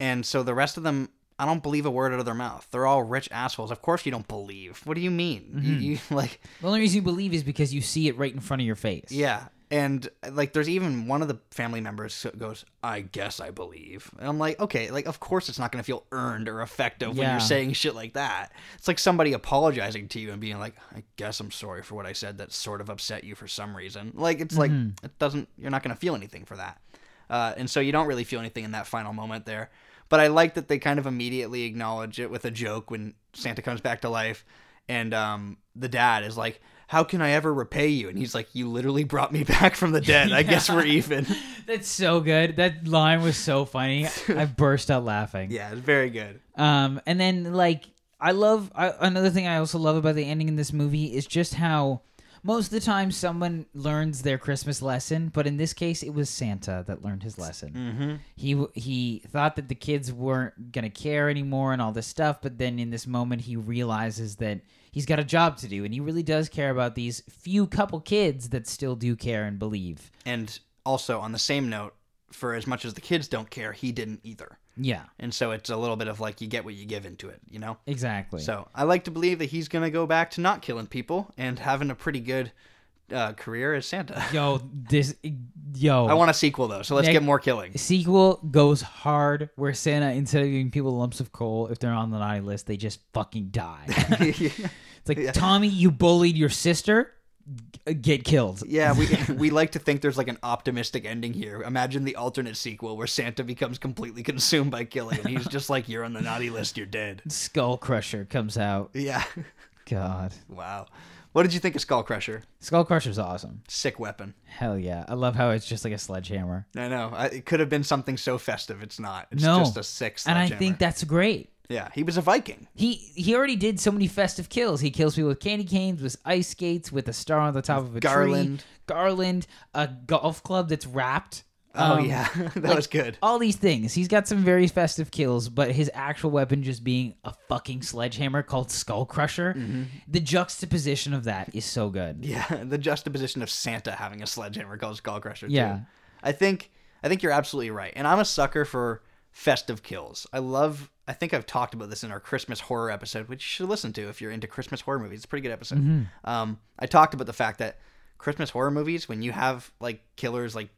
S1: and so the rest of them, I don't believe a word out of their mouth. They're all rich assholes. Of course you don't believe. What do you mean?
S2: Mm-hmm.
S1: you like,
S2: the only reason you believe is because you see it right in front of your face.
S1: yeah. And like, there's even one of the family members goes, "I guess I believe," and I'm like, okay, like, of course it's not going to feel earned or effective when you're saying shit like that. It's like somebody apologizing to you and being like, "I guess I'm sorry for what I said that sort of upset you for some reason." Like, it's like it doesn't. You're not going to feel anything for that, uh, and so you don't really feel anything in that final moment there. But I like that they kind of immediately acknowledge it with a joke when Santa comes back to life, and um, the dad is like. How can I ever repay you? And he's like, You literally brought me back from the dead. I guess we're even.
S2: That's so good. That line was so funny. I burst out laughing.
S1: Yeah, it's very good.
S2: Um, and then like I love I, another thing I also love about the ending in this movie is just how most of the time someone learns their Christmas lesson, but in this case it was Santa that learned his lesson.
S1: Mm-hmm.
S2: He he thought that the kids weren't gonna care anymore and all this stuff, but then in this moment he realizes that he's got a job to do and he really does care about these few couple kids that still do care and believe.
S1: And also, on the same note, for as much as the kids don't care, he didn't either.
S2: Yeah,
S1: And so it's a little bit of like you get what you give into it, you know?
S2: exactly.
S1: So I like to believe that he's going to go back to not killing people and having a pretty good uh, career as Santa.
S2: yo, this yo.
S1: I want a sequel, though, so let's
S2: Nick-
S1: get more killing.
S2: sequel goes hard where Santa instead of giving people lumps of coal if they're on the naughty list, they just fucking die. it's like Tommy, you bullied your sister, g- get killed.
S1: Yeah, we we like to think there's like an optimistic ending here. Imagine the alternate sequel where Santa becomes completely consumed by killing, and he's just like, "You're on the naughty list. You're dead."
S2: Skull Crusher comes out.
S1: Yeah.
S2: God,
S1: Wow. What did you think of Skull Crusher?
S2: Skull Crusher's awesome.
S1: Sick weapon.
S2: Hell yeah, I love how it's just like a sledgehammer,
S1: I know. I, it could have been something so festive. It's not. It's
S2: No.
S1: just a sick sledgehammer.
S2: and I think that's great.
S1: Yeah, he was a Viking.
S2: He he already did so many festive kills. He kills people with candy canes, with ice skates, with a star on the top of a tree,
S1: garland.
S2: garland, a golf club that's wrapped.
S1: Oh
S2: Um,
S1: yeah, that
S2: like-
S1: was good.
S2: all these things. He's got some very festive kills, but his actual weapon just being a fucking sledgehammer called Skull Crusher. The juxtaposition of that is so good.
S1: Yeah, the juxtaposition of Santa having a sledgehammer called Skull Crusher. Too.
S2: Yeah.
S1: I think I think you're absolutely right, and I'm a sucker for festive kills. I love. I think I've talked about this in our Christmas horror episode, which you should listen to if you're into Christmas horror movies. It's a pretty good episode.
S2: Mm-hmm.
S1: Um, I talked about the fact that Christmas horror movies, when you have like killers like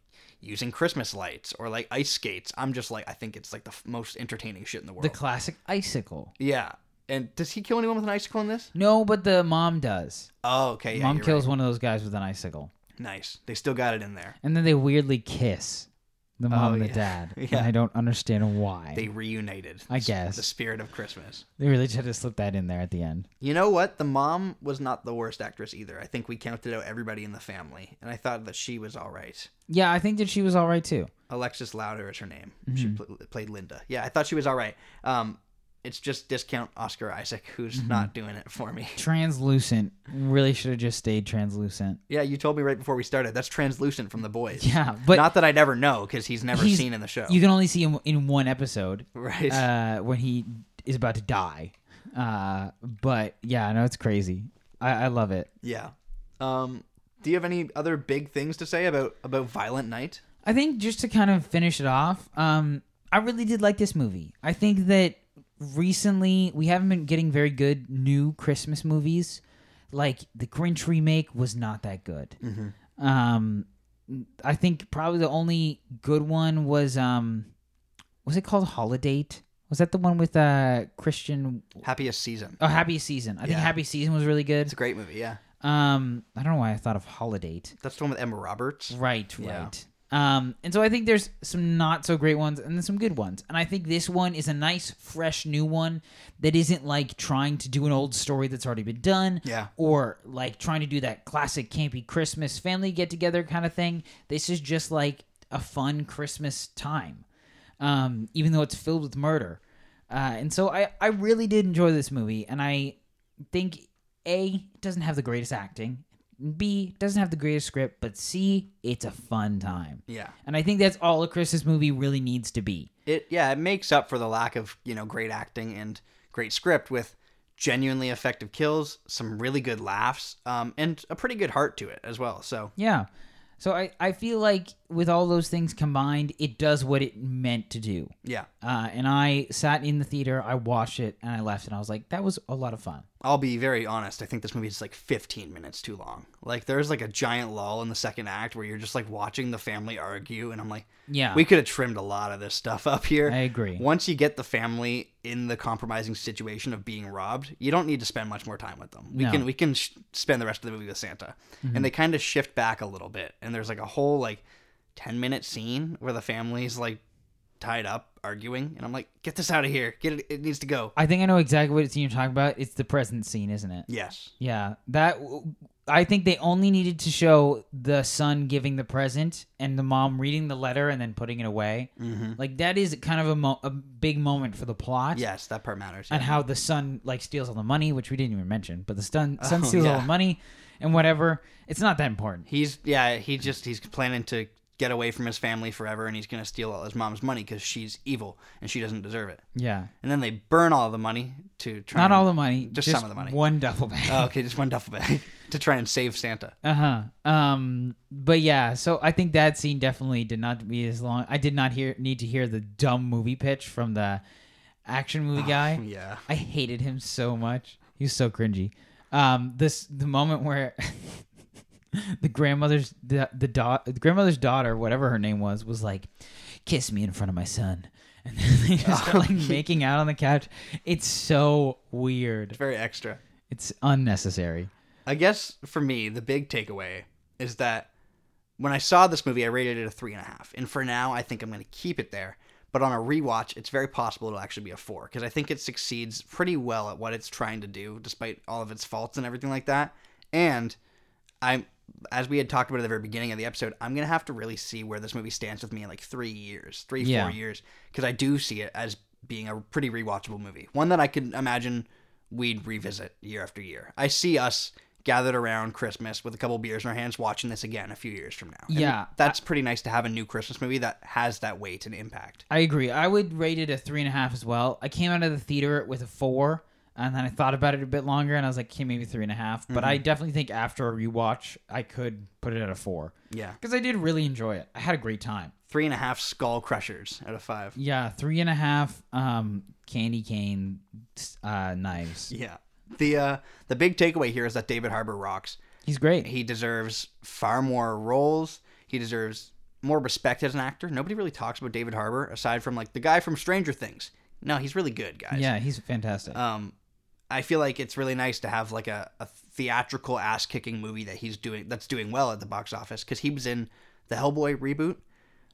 S1: using Christmas lights or like ice skates, I'm just like I think it's like the f- most entertaining shit in the world.
S2: The classic icicle.
S1: yeah. And does he kill anyone with an icicle in this?
S2: No, but the mom does.
S1: Oh, okay. Yeah,
S2: mom
S1: you're
S2: kills
S1: right.
S2: one of those guys with an icicle.
S1: Nice. They still got it in there.
S2: And then they weirdly kiss the mom
S1: Oh,
S2: and the
S1: yeah.
S2: dad.
S1: Yeah.
S2: And I don't understand why.
S1: They reunited.
S2: I guess.
S1: the spirit of Christmas.
S2: They really tried to slip that in there at the end.
S1: You know what? The mom was not the worst actress either. I think we counted out everybody in the family, and I thought that she was all right.
S2: Yeah, I think that she was all right too.
S1: Alexis Louder is her name. She
S2: Mm-hmm.
S1: pl- played Linda. Yeah, I thought she was all right. Um, it's just discount Oscar Isaac who's
S2: Mm-hmm.
S1: not doing it for me.
S2: Translucent really should have just stayed translucent.
S1: Yeah, you told me right before we started. That's translucent from the boys.
S2: Yeah, but
S1: not that I never know because he's never
S2: he's-
S1: seen in the show.
S2: you can only see him in one episode
S1: right.
S2: uh, when he is about to die. Uh, but yeah, I know it's crazy. I, I love it.
S1: yeah. Um, do you have any other big things to say about about Violent Night?
S2: I think just to kind of finish it off, um, I really did like this movie. I think that recently we haven't been getting very good new Christmas movies. Like the Grinch remake was not that good. Um, I think probably the only good one was um, was it called Holidate? Was that the one with uh Christian?
S1: Happiest season.
S2: Oh, Happy Season. I think Happy Season was really good.
S1: It's a great movie. Yeah,
S2: Um, I don't know why I thought of Holidate.
S1: that's the one with Emma Roberts.
S2: Right,
S1: Yeah.
S2: Um, and so I think there's some not so great ones and then some good ones. And I think this one is a nice, fresh new one that isn't like trying to do an old story that's already been done.
S1: Yeah.
S2: Or like trying to do that classic campy Christmas family get together kind of thing. This is just like a fun Christmas time. Um, even though it's filled with murder. Uh, and so I, I really did enjoy this movie and I think A it doesn't have the greatest acting. B doesn't have the greatest script, but C it's a fun time.
S1: Yeah.
S2: And I think that's all a Christmas movie really needs to be.
S1: It yeah, it makes up for the lack of, you know, great acting and great script with genuinely effective kills, some really good laughs, um, and a pretty good heart to it as well. So
S2: Yeah. So I, I feel like with all those things combined, it does what it meant to do.
S1: yeah.
S2: Uh, and I sat in the theater, I watched it, and I left, and I was like, that was a lot of fun.
S1: I'll be very honest. I think this movie is like 15 minutes too long. Like there's like a giant lull in the second act where you're just like watching the family argue, and I'm like,
S2: Yeah.
S1: we could have trimmed a lot of this stuff up here.
S2: I agree.
S1: Once you get the family in the compromising situation of being robbed, you don't need to spend much more time with them. We
S2: No. Mm-hmm.
S1: can we can sh- spend the rest of the movie with Santa, and they kind of shift back a little bit. And there's like a whole like 10 minute scene where the family's like tied up arguing, and I'm like, get this out of here. Get it. It needs to go.
S2: I think I know exactly what scene you're talking about. It's the present scene, isn't it?
S1: Yes.
S2: Yeah, that I think they only needed to show the son giving the present and the mom reading the letter and then putting it away.
S1: Mm-hmm.
S2: Like that is kind of a, mo- a big moment for the plot.
S1: Yes, that part matters.
S2: and how the son like steals all the money, which we didn't even mention, but the son son
S1: Oh,
S2: steals all the money and whatever. It's not that important.
S1: He's yeah, he just he's planning to get away from his family forever, and he's gonna steal all his mom's money because she's evil and she doesn't deserve it.
S2: Yeah,
S1: And then they burn all the money to try.
S2: not
S1: and-
S2: all the money,
S1: just
S2: just,
S1: some of the money.
S2: One duffel bag.
S1: Oh, okay, just one duffel bag to try and save Santa.
S2: Uh huh. Um. But yeah, so I think that scene definitely did not be as long. I did not hear need to hear the dumb movie pitch from the action movie guy.
S1: Yeah.
S2: I hated him so much. He was so cringy. Um. This the moment where. The grandmother's the the, da- the grandmother's daughter, whatever her name was, was like, "Kiss me in front of my son," and then they just start like making out on the couch. It's so weird.
S1: It's very extra.
S2: It's unnecessary.
S1: I guess for me, the big takeaway is that when I saw this movie, I rated it a three and a half, and for now, I think I'm going to keep it there. But on a rewatch, it's very possible it'll actually be a four because I think it succeeds pretty well at what it's trying to do, despite all of its faults and everything like that. And I'm, as we had talked about at the very beginning of the episode, I'm gonna have to really see where this movie stands with me in like three years, three
S2: Yeah.
S1: four years, because I do see it as being a pretty rewatchable movie, one that I could imagine we'd revisit year after year. I see us gathered around Christmas with a couple beers in our hands, watching this again a few years from now. And
S2: Yeah,
S1: that's pretty nice to have a new Christmas movie that has that weight and impact.
S2: I agree. I would rate it a three and a half as well. I came out of the theater with a four, and then I thought about it a bit longer, and I was like, okay, maybe three and a half. But I definitely think after a rewatch, I could put it at a four
S1: Yeah,
S2: because I did really enjoy it. I had a great time.
S1: three and a half skull crushers out of five.
S2: Yeah, three and a half um, candy cane uh, knives.
S1: Yeah. The uh, the big takeaway here is that David Harbour rocks.
S2: He's great.
S1: He deserves far more roles. He deserves more respect as an actor. Nobody really talks about David Harbour aside from like the guy from Stranger Things. No, he's really good, guys.
S2: Yeah, he's fantastic.
S1: Um, I feel like it's really nice to have like a, a theatrical ass kicking movie that he's doing that's doing well at the box office because he was in the Hellboy reboot,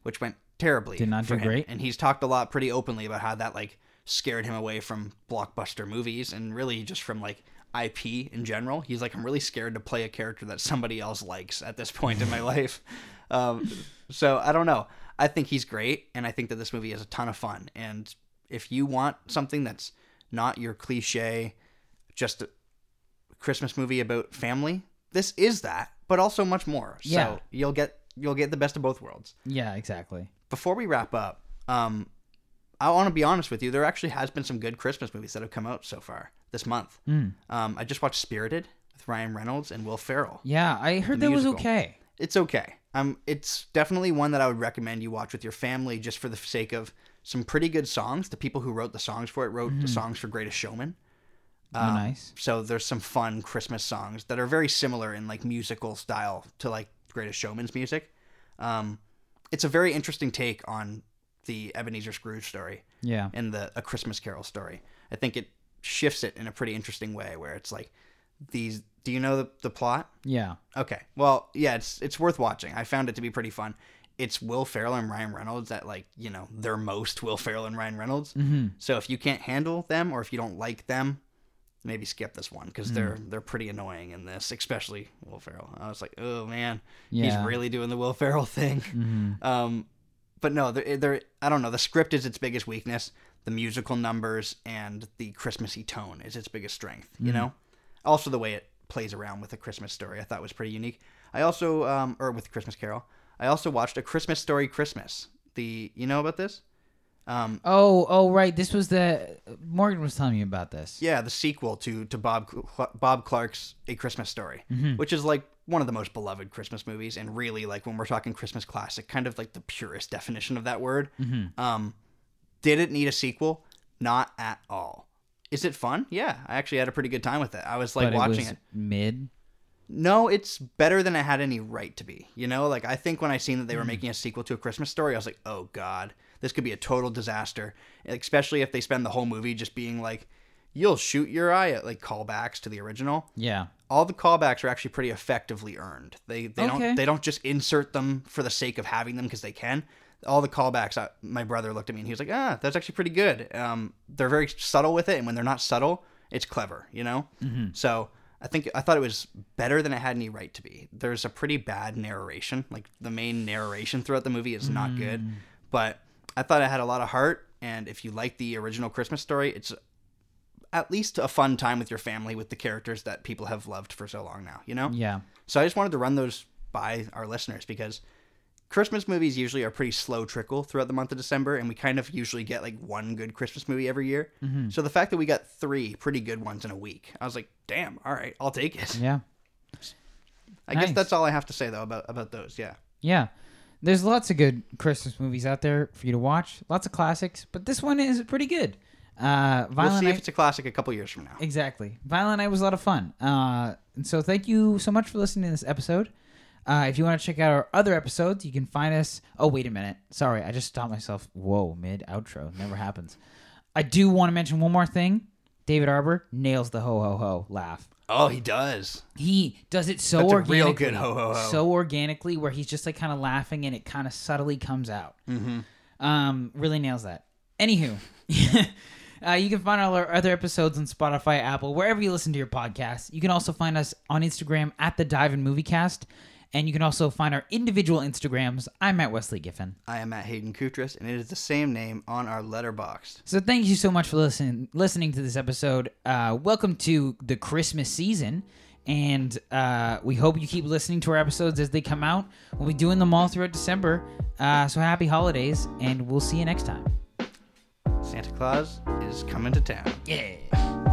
S1: which went terribly.
S2: Did not do
S1: him.
S2: great.
S1: and he's talked a lot pretty openly about how that like scared him away from blockbuster movies and really just from like IP in general. He's like, I'm really scared to play a character that somebody else likes at this point in my life. Um, so I don't know. I think he's great, and I think that this movie is a ton of fun. And if you want something that's not your cliche, just a Christmas movie about family. This is that, but also much more.
S2: Yeah.
S1: So you'll get you'll get the best of both worlds.
S2: Yeah, exactly.
S1: Before we wrap up, um, I want to be honest with you. There actually has been some good Christmas movies that have come out so far this month.
S2: Mm.
S1: Um, I just watched Spirited with Ryan Reynolds and Will Ferrell.
S2: Yeah, I heard that was okay.
S1: It's okay. Um, it's definitely one that I would recommend you watch with your family, just for the sake of some pretty good songs. The people who wrote the songs for it wrote the songs for Greatest Showman.
S2: Oh,
S1: Um,
S2: nice.
S1: So there's some fun Christmas songs that are very similar in like musical style to like Greatest Showman's music. Um, it's a very interesting take on the Ebenezer Scrooge story
S2: Yeah.
S1: and the A Christmas Carol story. I think it shifts it in a pretty interesting way where it's like these. Do you know the, the plot?
S2: Yeah.
S1: Okay. Well, yeah, it's it's worth watching. I found it to be pretty fun. It's Will Ferrell and Ryan Reynolds at like you know their most Will Ferrell and Ryan Reynolds.
S2: Mm-hmm.
S1: So if you can't handle them or if you don't like them, maybe skip this one because they're they're pretty annoying in this, especially Will Ferrell. I was like, oh man,
S2: Yeah.
S1: he's really doing the Will Ferrell thing.
S2: Mm-hmm.
S1: Um, but no, they're, they're I don't know. The script is its biggest weakness. The musical numbers and the Christmassy tone is its biggest strength. You know, also the way it plays around with a Christmas story, I thought was pretty unique. I also, um, or with Christmas Carol, I also watched a Christmas Story Christmas. The you know about this? Um,
S2: Oh, oh, right. This was the Morgan was telling me about this.
S1: yeah, the sequel to to Bob Bob Clark's A Christmas Story, which is like one of the most beloved Christmas movies, and really like when we're talking Christmas classic, kind of like the purest definition of that word. Um, did it need a sequel? Not at all. Is it fun? Yeah, I actually had a pretty good time with it. I was like
S2: but
S1: watching
S2: it
S1: it.
S2: mid.
S1: No, it's better than it had any right to be. You know, like I think when I seen that they were making a sequel to a Christmas story, I was like, oh god, this could be a total disaster. Especially if they spend the whole movie just being like, you'll shoot your eye at like callbacks to the original.
S2: Yeah.
S1: All the callbacks are actually pretty effectively earned. They they
S2: Okay.
S1: don't they don't just insert them for the sake of having them because they can. All the callbacks, I, my brother looked at me and he was like, ah, that's actually pretty good. Um, they're very subtle with it, and when they're not subtle, it's clever. You know. So I think I thought it was better than it had any right to be. There's a pretty bad narration. Like the main narration throughout the movie is not good, but I thought it had a lot of heart. And if you like the original Christmas story, it's at least a fun time with your family with the characters that people have loved for so long now. You know.
S2: Yeah.
S1: So I just wanted to run those by our listeners because Christmas movies usually are pretty slow trickle throughout the month of December, and we kind of usually get like one good Christmas movie every year. Mm-hmm. So the fact that we got three pretty good ones in a week, I was like, damn, all right, I'll take it.
S2: Yeah.
S1: I
S2: Nice.
S1: guess that's all I have to say though about about those. Yeah.
S2: Yeah. There's lots of good Christmas movies out there for you to watch. Lots of classics, but this one is pretty good. Uh,
S1: We'll see
S2: Night-
S1: if it's a classic a couple years from now.
S2: Exactly. Violent Night was a lot of fun. Uh, and so thank you so much for listening to this episode. Uh, if you want to check out our other episodes, you can find us. Oh, wait a minute. Sorry, I just stopped myself. Whoa, mid outro. Never happens. I do want to mention one more thing. David Harbour nails the ho ho ho laugh.
S1: Oh, he does.
S2: He does it so
S1: That's
S2: organically.
S1: real good ho ho ho.
S2: So organically, where he's just like kind of laughing and it kind of subtly comes out. Mm-hmm. Um, really nails that. Anywho, uh, you can find all our other episodes on Spotify, Apple, wherever you listen to your podcasts. You can also find us on Instagram at the Dive-In Moviecast, and you can also find our individual Instagrams. I'm at Wesley Giffen.
S1: I am at Hayden Kutras, and it is the same name on our Letterboxd.
S2: So thank you so much for listening listening to this episode. Uh, welcome to the Christmas season, and uh, we hope you keep listening to our episodes as they come out. We'll be doing them all throughout December. Uh, so happy holidays, and we'll see you next time.
S1: Santa Claus is coming to town.
S2: Yeah.